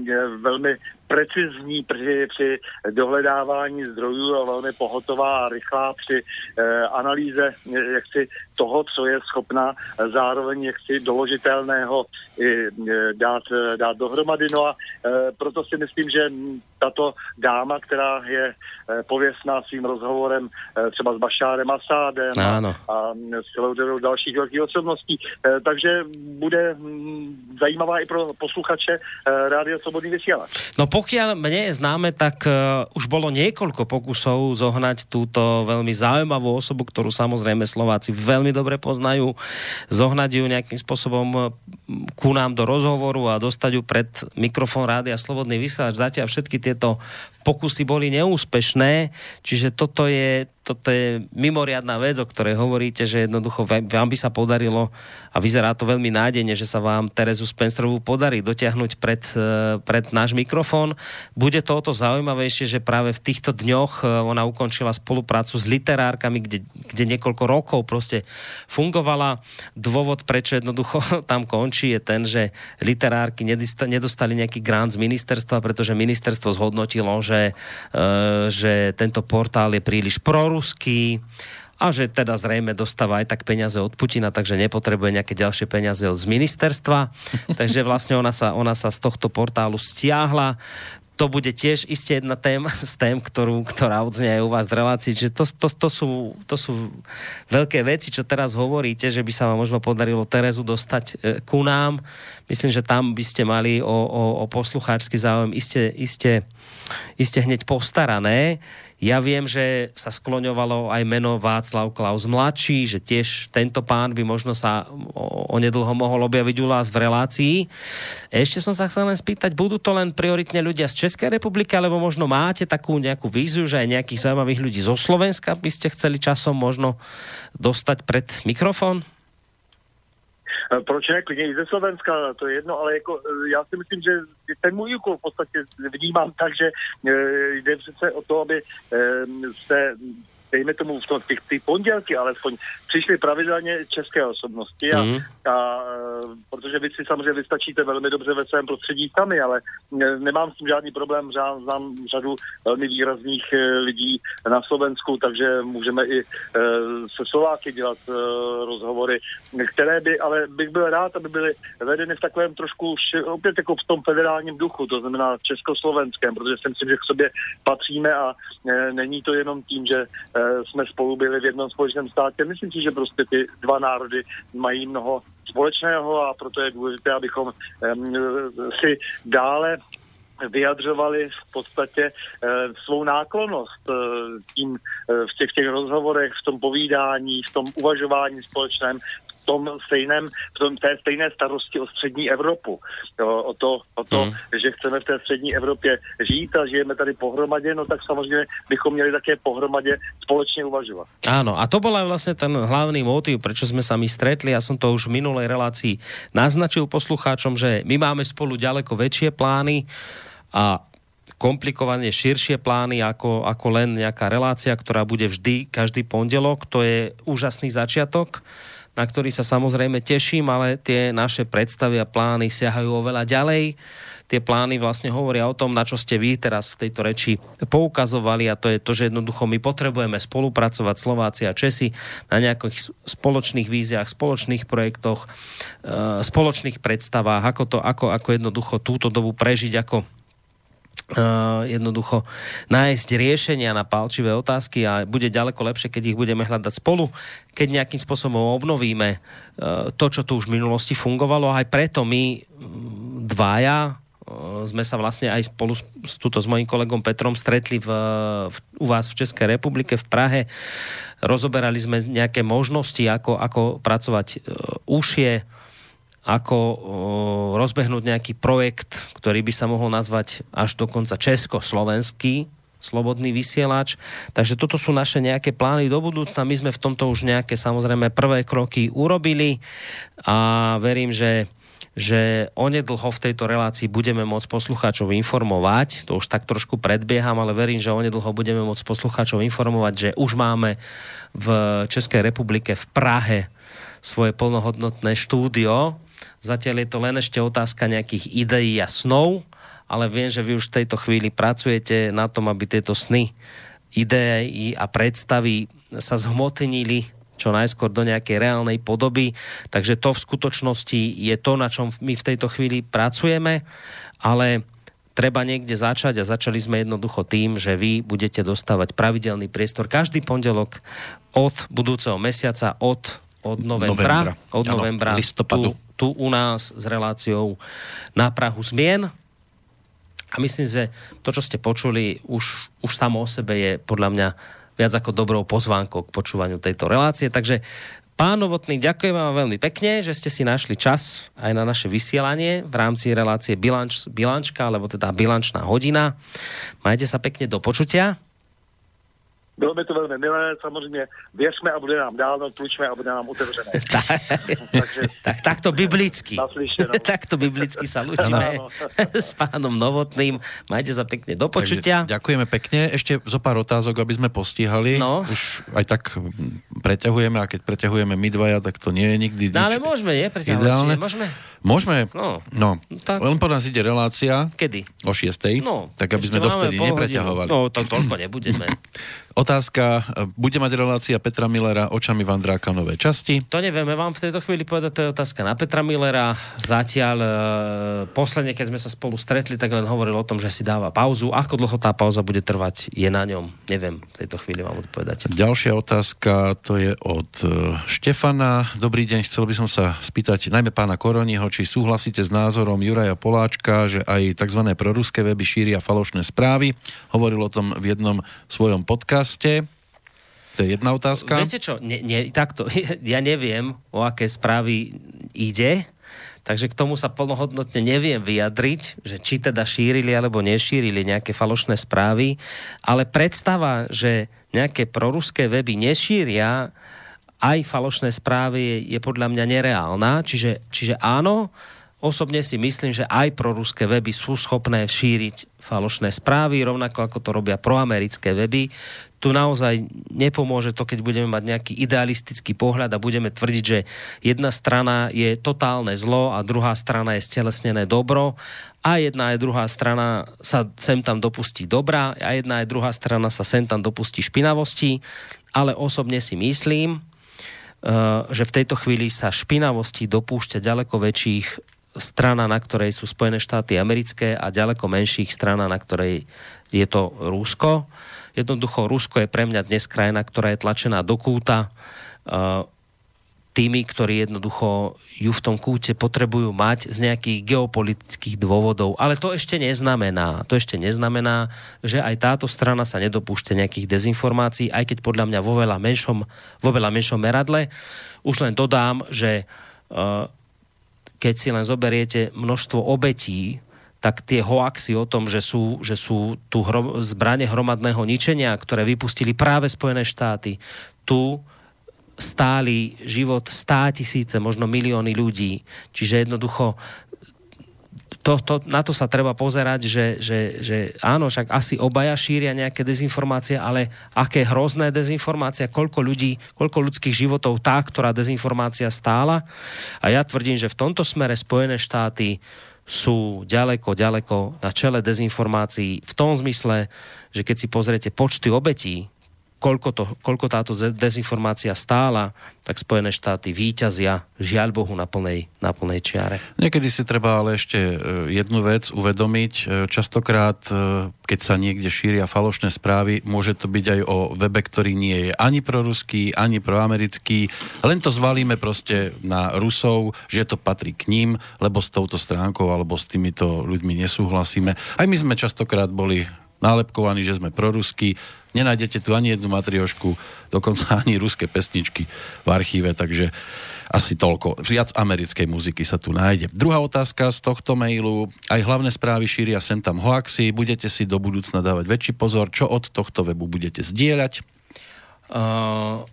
že velmi precizní při, při dohledávání zdrojů a velmi pohotová a rychlá při eh, analýze eh, jaksi toho, co je schopna zároveň jaksi doložitelného i, eh, dát, eh, dát dohromady. No a eh, proto si myslím, že tato dáma, která je eh, pověstná svým rozhovorem eh, třeba s Bašárem Asádem a, a s celou řadou dalších velkých osobností, eh, takže bude hm, zajímavá i pro posluchače eh, Rádia Slobodný vysielač.
No pokiaľ mne je známe, tak uh, už bolo niekoľko pokusov zohnať túto veľmi zaujímavú osobu, ktorú samozrejme Slováci veľmi dobre poznajú, zohnať ju nejakým spôsobom uh, ku nám do rozhovoru a dostať ju pred mikrofón Rádia Slobodný vysielač. Zatiaľ všetky tieto pokusy boli neúspešné, čiže toto je, toto je mimoriadná vec, o ktorej hovoríte, že jednoducho vám by sa podarilo a vyzerá to veľmi nádejne, že sa vám Terezu Spencerovú podarí dotiahnuť pred, e, pred náš mikrofón. Bude to o to zaujímavejšie, že práve v týchto dňoch e, ona ukončila spoluprácu s literárkami, kde, kde niekoľko rokov proste fungovala. Dôvod, prečo jednoducho tam končí, je ten, že literárky nedostali nejaký grant z ministerstva, pretože ministerstvo zhodnotilo, že, e, že tento portál je príliš proruský a že teda zrejme dostáva aj tak peniaze od Putina, takže nepotrebuje nejaké ďalšie peniaze od z ministerstva. takže vlastne ona sa, ona sa z tohto portálu stiahla to bude tiež iste jedna téma z tém, ktorú, ktorá odznie aj u vás v relácii, že to, to, to, sú, to sú veľké veci, čo teraz hovoríte, že by sa vám možno podarilo Terezu dostať e, ku nám. Myslím, že tam by ste mali o, o, o poslucháčsky záujem iste, iste, iste hneď postarané. Ja viem, že sa skloňovalo aj meno Václav Klaus mladší, že tiež tento pán by možno sa onedlho mohol objaviť u vás v relácii. Ešte som sa chcel len spýtať, budú to len prioritne ľudia z Českej republiky, alebo možno máte takú nejakú víziu, že aj nejakých zaujímavých ľudí zo Slovenska by ste chceli časom možno dostať pred mikrofón?
Proč ne, klidně i ze Slovenska, to je jedno, ale jako eh, já si myslím, že ten můj úkol v podstatě vnímám tak, že eh, jde přece o to, aby se dejme tomu v, tom, těch, ty pondělky alespoň, přišly pravidelně české osobnosti a, mm. a protože vy si samozřejmě vystačíte velmi dobře ve svém prostředí sami, ale nemám s tím žádný problém, že znám řadu velmi výrazných e, lidí na Slovensku, takže můžeme i e, se Slováky dělat e, rozhovory, které by, ale bych byl rád, aby byly vedeny v takovém trošku opět jako v tom federálním duchu, to znamená československém, protože si myslím, že k sobě patříme a není to jenom tím, že jsme spolu byli v jednom společném státě. Myslím si, že prostě ty dva národy mají mnoho společného a proto je důležité, abychom si dále vyjadřovali v podstatě e, svou náklonost e, tím e, v těch, těch rozhovorech, v tom povídání, v tom uvažování společném, tom stejném, v tom té stejné starosti o střední Evropu. Jo, o to, o to hmm. že chceme v té střední Evropě žít a žijeme tady pohromadě, no tak samozřejmě bychom měli také pohromadě společně uvažovat.
Áno, a to bol aj vlastne ten hlavný motiv, prečo sme sa my stretli. Ja som to už v minulej relácii naznačil poslucháčom, že my máme spolu ďaleko väčšie plány a komplikovane širšie plány ako, ako len nejaká relácia, ktorá bude vždy, každý pondelok. To je úžasný začiatok na ktorý sa samozrejme teším, ale tie naše predstavy a plány siahajú oveľa ďalej. Tie plány vlastne hovoria o tom, na čo ste vy teraz v tejto reči poukazovali a to je to, že jednoducho my potrebujeme spolupracovať Slováci a Česi na nejakých spoločných víziách, spoločných projektoch, e, spoločných predstavách, ako, to, ako, ako jednoducho túto dobu prežiť, ako Uh, jednoducho nájsť riešenia na palčivé otázky a bude ďaleko lepšie, keď ich budeme hľadať spolu, keď nejakým spôsobom obnovíme uh, to, čo tu už v minulosti fungovalo. Aj preto my dvaja uh, sme sa vlastne aj spolu s, s, tuto, s mojím kolegom Petrom stretli v, v, u vás v Českej republike v Prahe. Rozoberali sme nejaké možnosti, ako, ako pracovať užšie ako o, rozbehnúť nejaký projekt, ktorý by sa mohol nazvať až dokonca československý slobodný vysielač. Takže toto sú naše nejaké plány do budúcna. My sme v tomto už nejaké samozrejme prvé kroky urobili a verím, že že onedlho v tejto relácii budeme môcť poslucháčov informovať, to už tak trošku predbieham, ale verím, že onedlho budeme môcť poslucháčov informovať, že už máme v Českej republike v Prahe svoje plnohodnotné štúdio. Zatiaľ je to len ešte otázka nejakých ideí a snov, ale viem, že vy už v tejto chvíli pracujete na tom, aby tieto sny, ideí a predstavy sa zhmotnili čo najskôr do nejakej reálnej podoby. Takže to v skutočnosti je to, na čom my v tejto chvíli pracujeme, ale treba niekde začať a začali sme jednoducho tým, že vy budete dostávať pravidelný priestor každý pondelok od budúceho mesiaca, od, od novembra, novembra. od novembra ano, tu, tu u nás s reláciou na Prahu zmien. A myslím, že to, čo ste počuli, už, už samo o sebe je podľa mňa viac ako dobrou pozvánkou k počúvaniu tejto relácie. Takže Pán Novotný, ďakujem vám veľmi pekne, že ste si našli čas aj na naše vysielanie v rámci relácie bilanč, bilančka, alebo teda bilančná hodina. Majte sa pekne do počutia.
Bylo by to velmi milé, samozřejmě věřme a bude nám dálno, tlučme a bude nám otevřené.
Takže, tak, takto biblicky. takto biblicky sa lučíme s pánom Novotným. Majte sa pekne do počutia.
Takže, ďakujeme pekne. Ešte zo pár otázok, aby sme postihali. No. Už aj tak preťahujeme a keď preťahujeme my dvaja, tak to nie je nikdy
No ale môžeme, nie? Preťahovať, môžeme?
Môžeme. No. no. Tak... Len po nás ide relácia.
Kedy?
O 6. No. Tak aby sme dovtedy nepreťahovali.
No, to toľko nebudeme.
Otázka, bude mať relácia Petra Millera očami Vandráka nové časti?
To nevieme vám v tejto chvíli povedať, to je otázka na Petra Millera. Zatiaľ e, posledne, keď sme sa spolu stretli, tak len hovoril o tom, že si dáva pauzu. Ako dlho tá pauza bude trvať, je na ňom. Neviem v tejto chvíli vám odpovedať.
Ďalšia otázka, to je od e, Štefana. Dobrý deň, chcel by som sa spýtať najmä pána Koroniho, či súhlasíte s názorom Juraja Poláčka, že aj tzv. proruské weby šíria falošné správy. Hovoril o tom v jednom svojom podcaste podcaste? To je jedna otázka.
Viete čo, ne, ne, takto, ja neviem, o aké správy ide, takže k tomu sa plnohodnotne neviem vyjadriť, že či teda šírili alebo nešírili nejaké falošné správy, ale predstava, že nejaké proruské weby nešíria aj falošné správy je, je podľa mňa nereálna, čiže, čiže áno, Osobne si myslím, že aj proruské weby sú schopné šíriť falošné správy, rovnako ako to robia proamerické weby. Tu naozaj nepomôže to, keď budeme mať nejaký idealistický pohľad a budeme tvrdiť, že jedna strana je totálne zlo a druhá strana je stelesnené dobro a jedna aj druhá strana sa sem tam dopustí dobrá a jedna aj druhá strana sa sem tam dopustí špinavosti, ale osobne si myslím, eh, že v tejto chvíli sa špinavosti dopúšťa ďaleko väčších strana, na ktorej sú Spojené štáty americké a ďaleko menších strana, na ktorej je to Rusko. Jednoducho, Rusko je pre mňa dnes krajina, ktorá je tlačená do kúta uh, tými, ktorí jednoducho ju v tom kúte potrebujú mať z nejakých geopolitických dôvodov. Ale to ešte neznamená, to ešte neznamená, že aj táto strana sa nedopúšťa nejakých dezinformácií, aj keď podľa mňa vo veľa menšom, vo veľa menšom meradle. Už len dodám, že uh, keď si len zoberiete množstvo obetí, tak tie hoaxy o tom, že sú, že sú tu hrom, zbranie hromadného ničenia, ktoré vypustili práve Spojené štáty, tu stáli život stá tisíce, možno milióny ľudí. Čiže jednoducho to, to, na to sa treba pozerať, že, že, že áno, však asi obaja šíria nejaké dezinformácie, ale aké hrozné dezinformácie, koľko ľudí, koľko ľudských životov tá, ktorá dezinformácia stála. A ja tvrdím, že v tomto smere Spojené štáty sú ďaleko, ďaleko na čele dezinformácií v tom zmysle, že keď si pozriete počty obetí, koľko, to, koľko táto dezinformácia stála, tak Spojené štáty výťazia, žiaľ Bohu, na plnej, na plnej čiare.
Niekedy si treba ale ešte e, jednu vec uvedomiť. E, častokrát, e, keď sa niekde šíria falošné správy, môže to byť aj o webe, ktorý nie je ani proruský, ani proamerický. Len to zvalíme proste na Rusov, že to patrí k ním, lebo s touto stránkou alebo s týmito ľuďmi nesúhlasíme. Aj my sme častokrát boli nálepkovaní, že sme proruskí. Nenájdete tu ani jednu matriošku, dokonca ani ruské pesničky v archíve, takže asi toľko. Viac americkej muziky sa tu nájde. Druhá otázka z tohto mailu. Aj hlavné správy šíria sem tam hoaxy. Budete si do budúcna dávať väčší pozor. Čo od tohto webu budete zdieľať? Uh,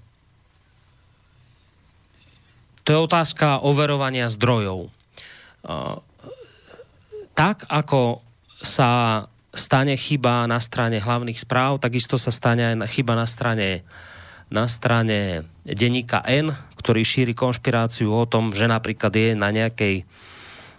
to je otázka overovania zdrojov. Uh, tak, ako sa stane chyba na strane hlavných správ, takisto sa stane aj chyba na strane, na strane denníka N, ktorý šíri konšpiráciu o tom, že napríklad je na nejakej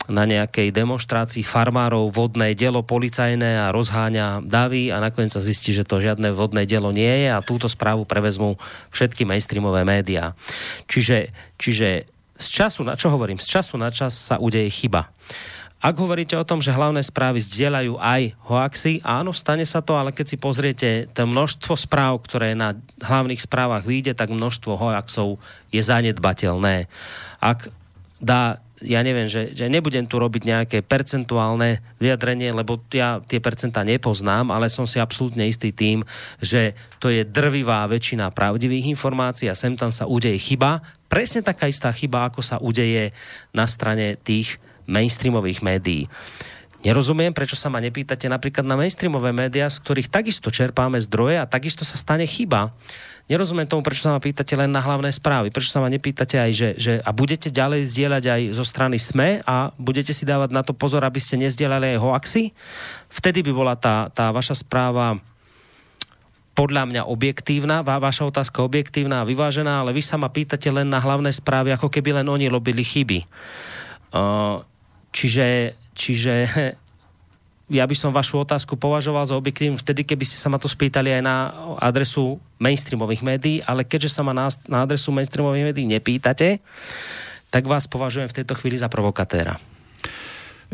na nejakej demonstrácii farmárov vodné dielo policajné a rozháňa davy a nakoniec sa zistí, že to žiadne vodné dielo nie je a túto správu prevezmú všetky mainstreamové médiá. Čiže, čiže z času na, čo hovorím, z času na čas sa udeje chyba. Ak hovoríte o tom, že hlavné správy zdieľajú aj hoaxy, áno, stane sa to, ale keď si pozriete to množstvo správ, ktoré na hlavných správach vyjde, tak množstvo hoaxov je zanedbateľné. Ak dá ja neviem, že, že nebudem tu robiť nejaké percentuálne vyjadrenie, lebo ja tie percentá nepoznám, ale som si absolútne istý tým, že to je drvivá väčšina pravdivých informácií a sem tam sa udeje chyba. Presne taká istá chyba, ako sa udeje na strane tých mainstreamových médií. Nerozumiem, prečo sa ma nepýtate napríklad na mainstreamové médiá, z ktorých takisto čerpáme zdroje a takisto sa stane chyba. Nerozumiem tomu, prečo sa ma pýtate len na hlavné správy. Prečo sa ma nepýtate aj, že, že a budete ďalej zdieľať aj zo strany SME a budete si dávať na to pozor, aby ste nezdieľali aj hoaxy? Vtedy by bola tá, tá vaša správa podľa mňa objektívna, va, vaša otázka objektívna a vyvážená, ale vy sa ma pýtate len na hlavné správy, ako keby len oni robili chyby. Čiže, čiže ja by som vašu otázku považoval za objektívnu vtedy, keby ste sa ma to spýtali aj na adresu mainstreamových médií, ale keďže sa ma na, na adresu mainstreamových médií nepýtate, tak vás považujem v tejto chvíli za provokatéra.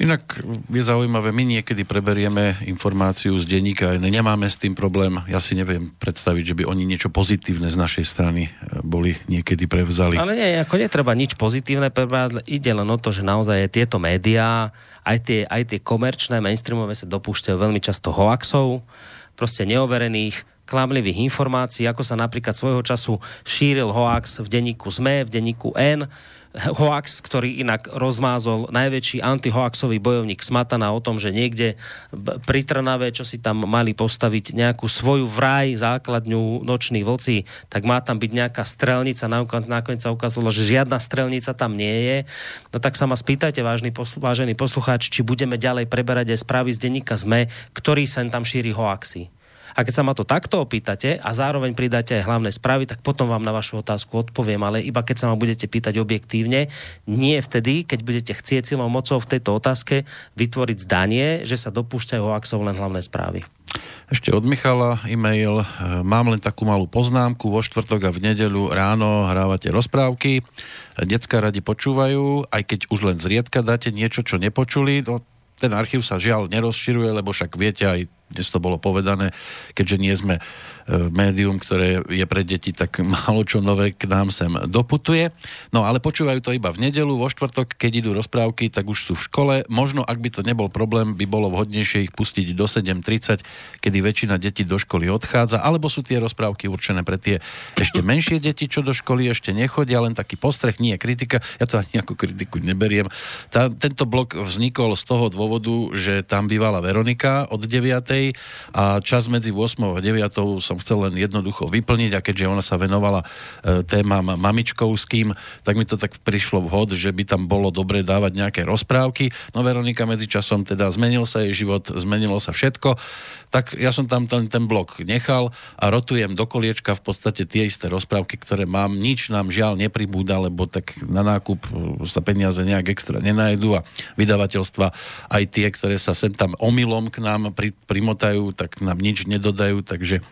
Inak je zaujímavé, my niekedy preberieme informáciu z denníka, nemáme s tým problém. Ja si neviem predstaviť, že by oni niečo pozitívne z našej strany e, boli niekedy prevzali.
Ale nie, ako netreba nič pozitívne prebrať, ide len o to, že naozaj tieto médiá, aj tie, aj tie komerčné, mainstreamové sa dopúšťajú veľmi často hoaxov, proste neoverených, klamlivých informácií, ako sa napríklad svojho času šíril hoax v denníku ZME, v denníku N, hoax, ktorý inak rozmázol najväčší antihoaxový bojovník Smatana o tom, že niekde pri Trnave, čo si tam mali postaviť nejakú svoju vraj základňu noční vlci, tak má tam byť nejaká strelnica. Nakoniec sa ukázalo, že žiadna strelnica tam nie je. No tak sa ma spýtajte, vážny poslu, poslucháč, či budeme ďalej preberať aj správy z denníka ZME, ktorý sem tam šíri hoaxy. A keď sa ma to takto opýtate a zároveň pridáte aj hlavné správy, tak potom vám na vašu otázku odpoviem, ale iba keď sa ma budete pýtať objektívne, nie vtedy, keď budete chcieť silou mocou v tejto otázke vytvoriť zdanie, že sa dopúšťajú hoaxov len hlavné správy.
Ešte od Michala e-mail. Mám len takú malú poznámku. Vo štvrtok a v nedeľu ráno hrávate rozprávky. Decka radi počúvajú, aj keď už len zriedka dáte niečo, čo nepočuli. No, ten archív sa žiaľ nerozširuje, lebo však viete aj dnes to bolo povedané, keďže nie sme médium, ktoré je pre deti, tak málo čo nové k nám sem doputuje. No ale počúvajú to iba v nedelu, vo štvrtok, keď idú rozprávky, tak už sú v škole. Možno, ak by to nebol problém, by bolo vhodnejšie ich pustiť do 7.30, kedy väčšina detí do školy odchádza, alebo sú tie rozprávky určené pre tie ešte menšie deti, čo do školy ešte nechodia, len taký postreh, nie kritika, ja to ani ako kritiku neberiem. Tá, tento blok vznikol z toho dôvodu, že tam bývala Veronika od 9 a čas medzi 8 a 9 som chcel len jednoducho vyplniť a keďže ona sa venovala e, témam mamičkovským, tak mi to tak prišlo vhod, že by tam bolo dobre dávať nejaké rozprávky. No Veronika medzičasom teda zmenil sa jej život, zmenilo sa všetko, tak ja som tam ten, ten blok nechal a rotujem do koliečka v podstate tie isté rozprávky, ktoré mám. Nič nám žiaľ nepribúda, lebo tak na nákup e, sa peniaze nejak extra nenajdu a vydavateľstva aj tie, ktoré sa sem tam omylom k nám pri, pri primotajú, tak nám nič nedodajú, takže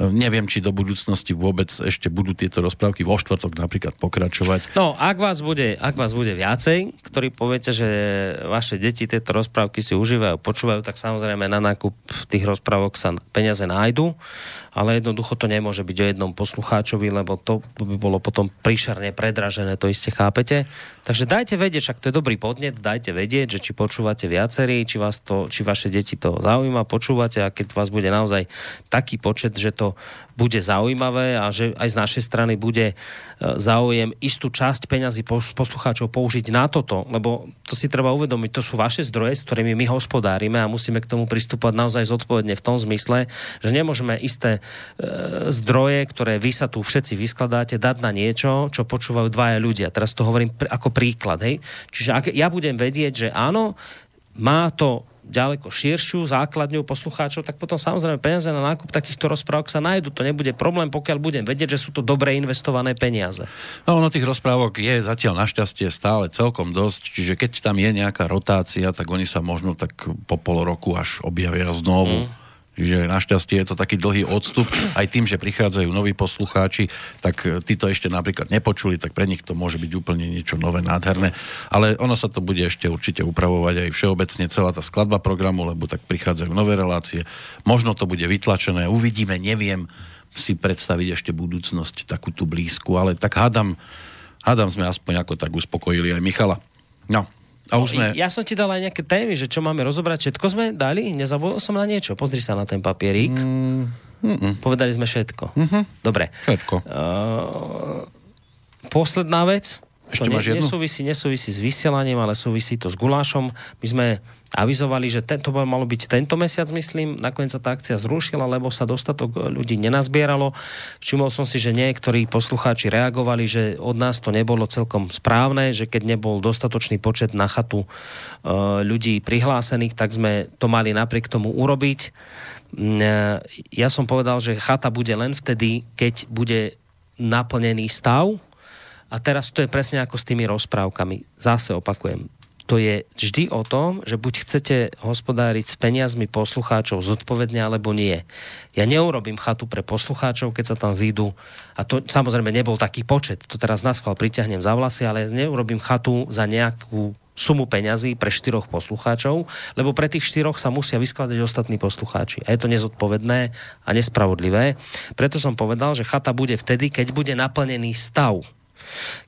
neviem, či do budúcnosti vôbec ešte budú tieto rozprávky vo štvrtok napríklad pokračovať.
No, ak vás bude, ak vás bude viacej, ktorí poviete, že vaše deti tieto rozprávky si užívajú, počúvajú, tak samozrejme na nákup tých rozprávok sa peniaze nájdu ale jednoducho to nemôže byť o jednom poslucháčovi, lebo to by bolo potom príšerne predražené, to iste chápete. Takže dajte vedieť, však to je dobrý podnet, dajte vedieť, že či počúvate viacerí, či, vás to, či vaše deti to zaujíma, počúvate a keď vás bude naozaj taký počet, že to bude zaujímavé a že aj z našej strany bude e, záujem istú časť peňazí poslucháčov použiť na toto, lebo to si treba uvedomiť, to sú vaše zdroje, s ktorými my hospodárime a musíme k tomu pristúpať naozaj zodpovedne v tom zmysle, že nemôžeme isté e, zdroje, ktoré vy sa tu všetci vyskladáte, dať na niečo, čo počúvajú dvaja ľudia. Teraz to hovorím ako príklad. Hej? Čiže ak ja budem vedieť, že áno, má to ďaleko širšiu základňu poslucháčov, tak potom samozrejme peniaze na nákup takýchto rozprávok sa nájdu. To nebude problém, pokiaľ budem vedieť, že sú to dobre investované peniaze.
No ono tých rozprávok je zatiaľ našťastie stále celkom dosť, čiže keď tam je nejaká rotácia, tak oni sa možno tak po pol roku až objavia znovu. Mm Čiže našťastie je to taký dlhý odstup. Aj tým, že prichádzajú noví poslucháči, tak e, tí to ešte napríklad nepočuli, tak pre nich to môže byť úplne niečo nové, nádherné. Ale ono sa to bude ešte určite upravovať aj všeobecne celá tá skladba programu, lebo tak prichádzajú nové relácie. Možno to bude vytlačené, uvidíme, neviem si predstaviť ešte budúcnosť takú tú blízku, ale tak hádam, hádam sme aspoň ako tak uspokojili aj Michala. No, a už sme...
Ja som ti dal aj nejaké témy, že čo máme rozobrať. Všetko sme dali? Nezabudol som na niečo. Pozri sa na ten papierík. Mm, mm, Povedali sme všetko. Mm-hmm. Dobre.
Všetko.
Uh, posledná vec.
Ešte to máš
ne, nesúvisí, nesúvisí s vysielaním, ale súvisí to s gulášom. My sme avizovali, že to by malo byť tento mesiac, myslím. Nakoniec sa tá akcia zrušila, lebo sa dostatok ľudí nenazbieralo. Všimol som si, že niektorí poslucháči reagovali, že od nás to nebolo celkom správne, že keď nebol dostatočný počet na chatu e, ľudí prihlásených, tak sme to mali napriek tomu urobiť. Mm, e, ja som povedal, že chata bude len vtedy, keď bude naplnený stav, a teraz to je presne ako s tými rozprávkami. Zase opakujem, to je vždy o tom, že buď chcete hospodáriť s peniazmi poslucháčov zodpovedne, alebo nie. Ja neurobím chatu pre poslucháčov, keď sa tam zídu, a to samozrejme nebol taký počet, to teraz na schvál priťahnem za vlasy, ale neurobím chatu za nejakú sumu peňazí pre štyroch poslucháčov, lebo pre tých štyroch sa musia vyskladať ostatní poslucháči. A je to nezodpovedné a nespravodlivé. Preto som povedal, že chata bude vtedy, keď bude naplnený stav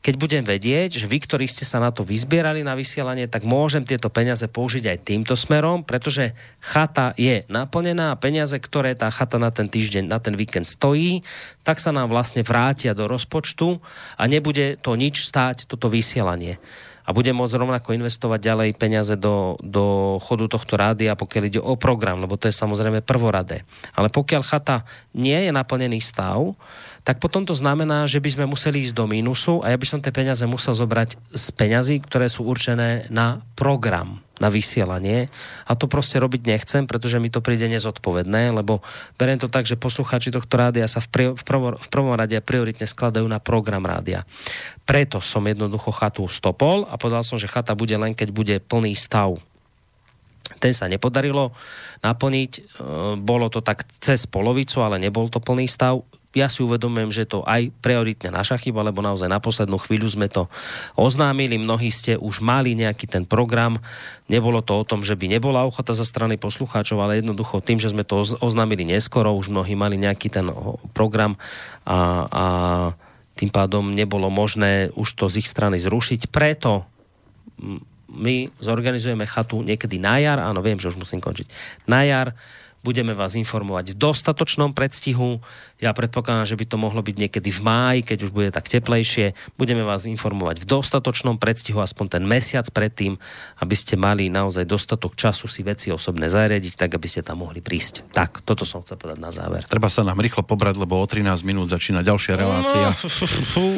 keď budem vedieť, že vy, ktorí ste sa na to vyzbierali na vysielanie, tak môžem tieto peniaze použiť aj týmto smerom, pretože chata je naplnená a peniaze, ktoré tá chata na ten týždeň, na ten víkend stojí, tak sa nám vlastne vrátia do rozpočtu a nebude to nič stáť toto vysielanie a bude môcť rovnako investovať ďalej peniaze do, do chodu tohto rádia, pokiaľ ide o program, lebo to je samozrejme prvoradé. Ale pokiaľ chata nie je naplnený stav, tak potom to znamená, že by sme museli ísť do mínusu a ja by som tie peniaze musel zobrať z peňazí, ktoré sú určené na program, na vysielanie. A to proste robiť nechcem, pretože mi to príde nezodpovedné, lebo beriem to tak, že posluchači tohto rádia sa v, pri, v, prvom, v prvom rade prioritne skladajú na program rádia. Preto som jednoducho chatu stopol a povedal som, že chata bude len, keď bude plný stav ten sa nepodarilo naplniť. E, bolo to tak cez polovicu, ale nebol to plný stav ja si uvedomujem, že to aj prioritne naša chyba, lebo naozaj na poslednú chvíľu sme to oznámili, mnohí ste už mali nejaký ten program, nebolo to o tom, že by nebola ochota za strany poslucháčov, ale jednoducho tým, že sme to oznámili neskoro, už mnohí mali nejaký ten program a, a tým pádom nebolo možné už to z ich strany zrušiť. Preto my zorganizujeme chatu niekedy na jar, áno, viem, že už musím končiť, na jar, budeme vás informovať v dostatočnom predstihu. Ja predpokladám, že by to mohlo byť niekedy v máji, keď už bude tak teplejšie. Budeme vás informovať v dostatočnom predstihu, aspoň ten mesiac predtým, aby ste mali naozaj dostatok času si veci osobné zariadiť, tak aby ste tam mohli prísť. Tak, toto som chcel povedať na záver.
Treba sa nám rýchlo pobrať, lebo o 13 minút začína ďalšia relácia. No.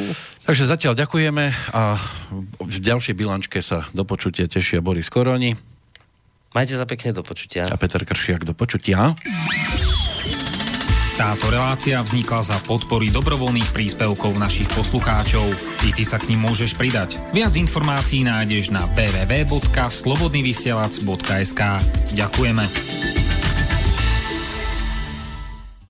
Takže zatiaľ ďakujeme a v ďalšej bilančke sa do počutia tešia Boris Koroni.
Majte sa pekne do počutia.
A Peter Kršiak do počutia.
Táto relácia vznikla za podpory dobrovoľných príspevkov našich poslucháčov. I ty sa k ním môžeš pridať. Viac informácií nájdeš na www.slobodnyvysielac.sk Ďakujeme.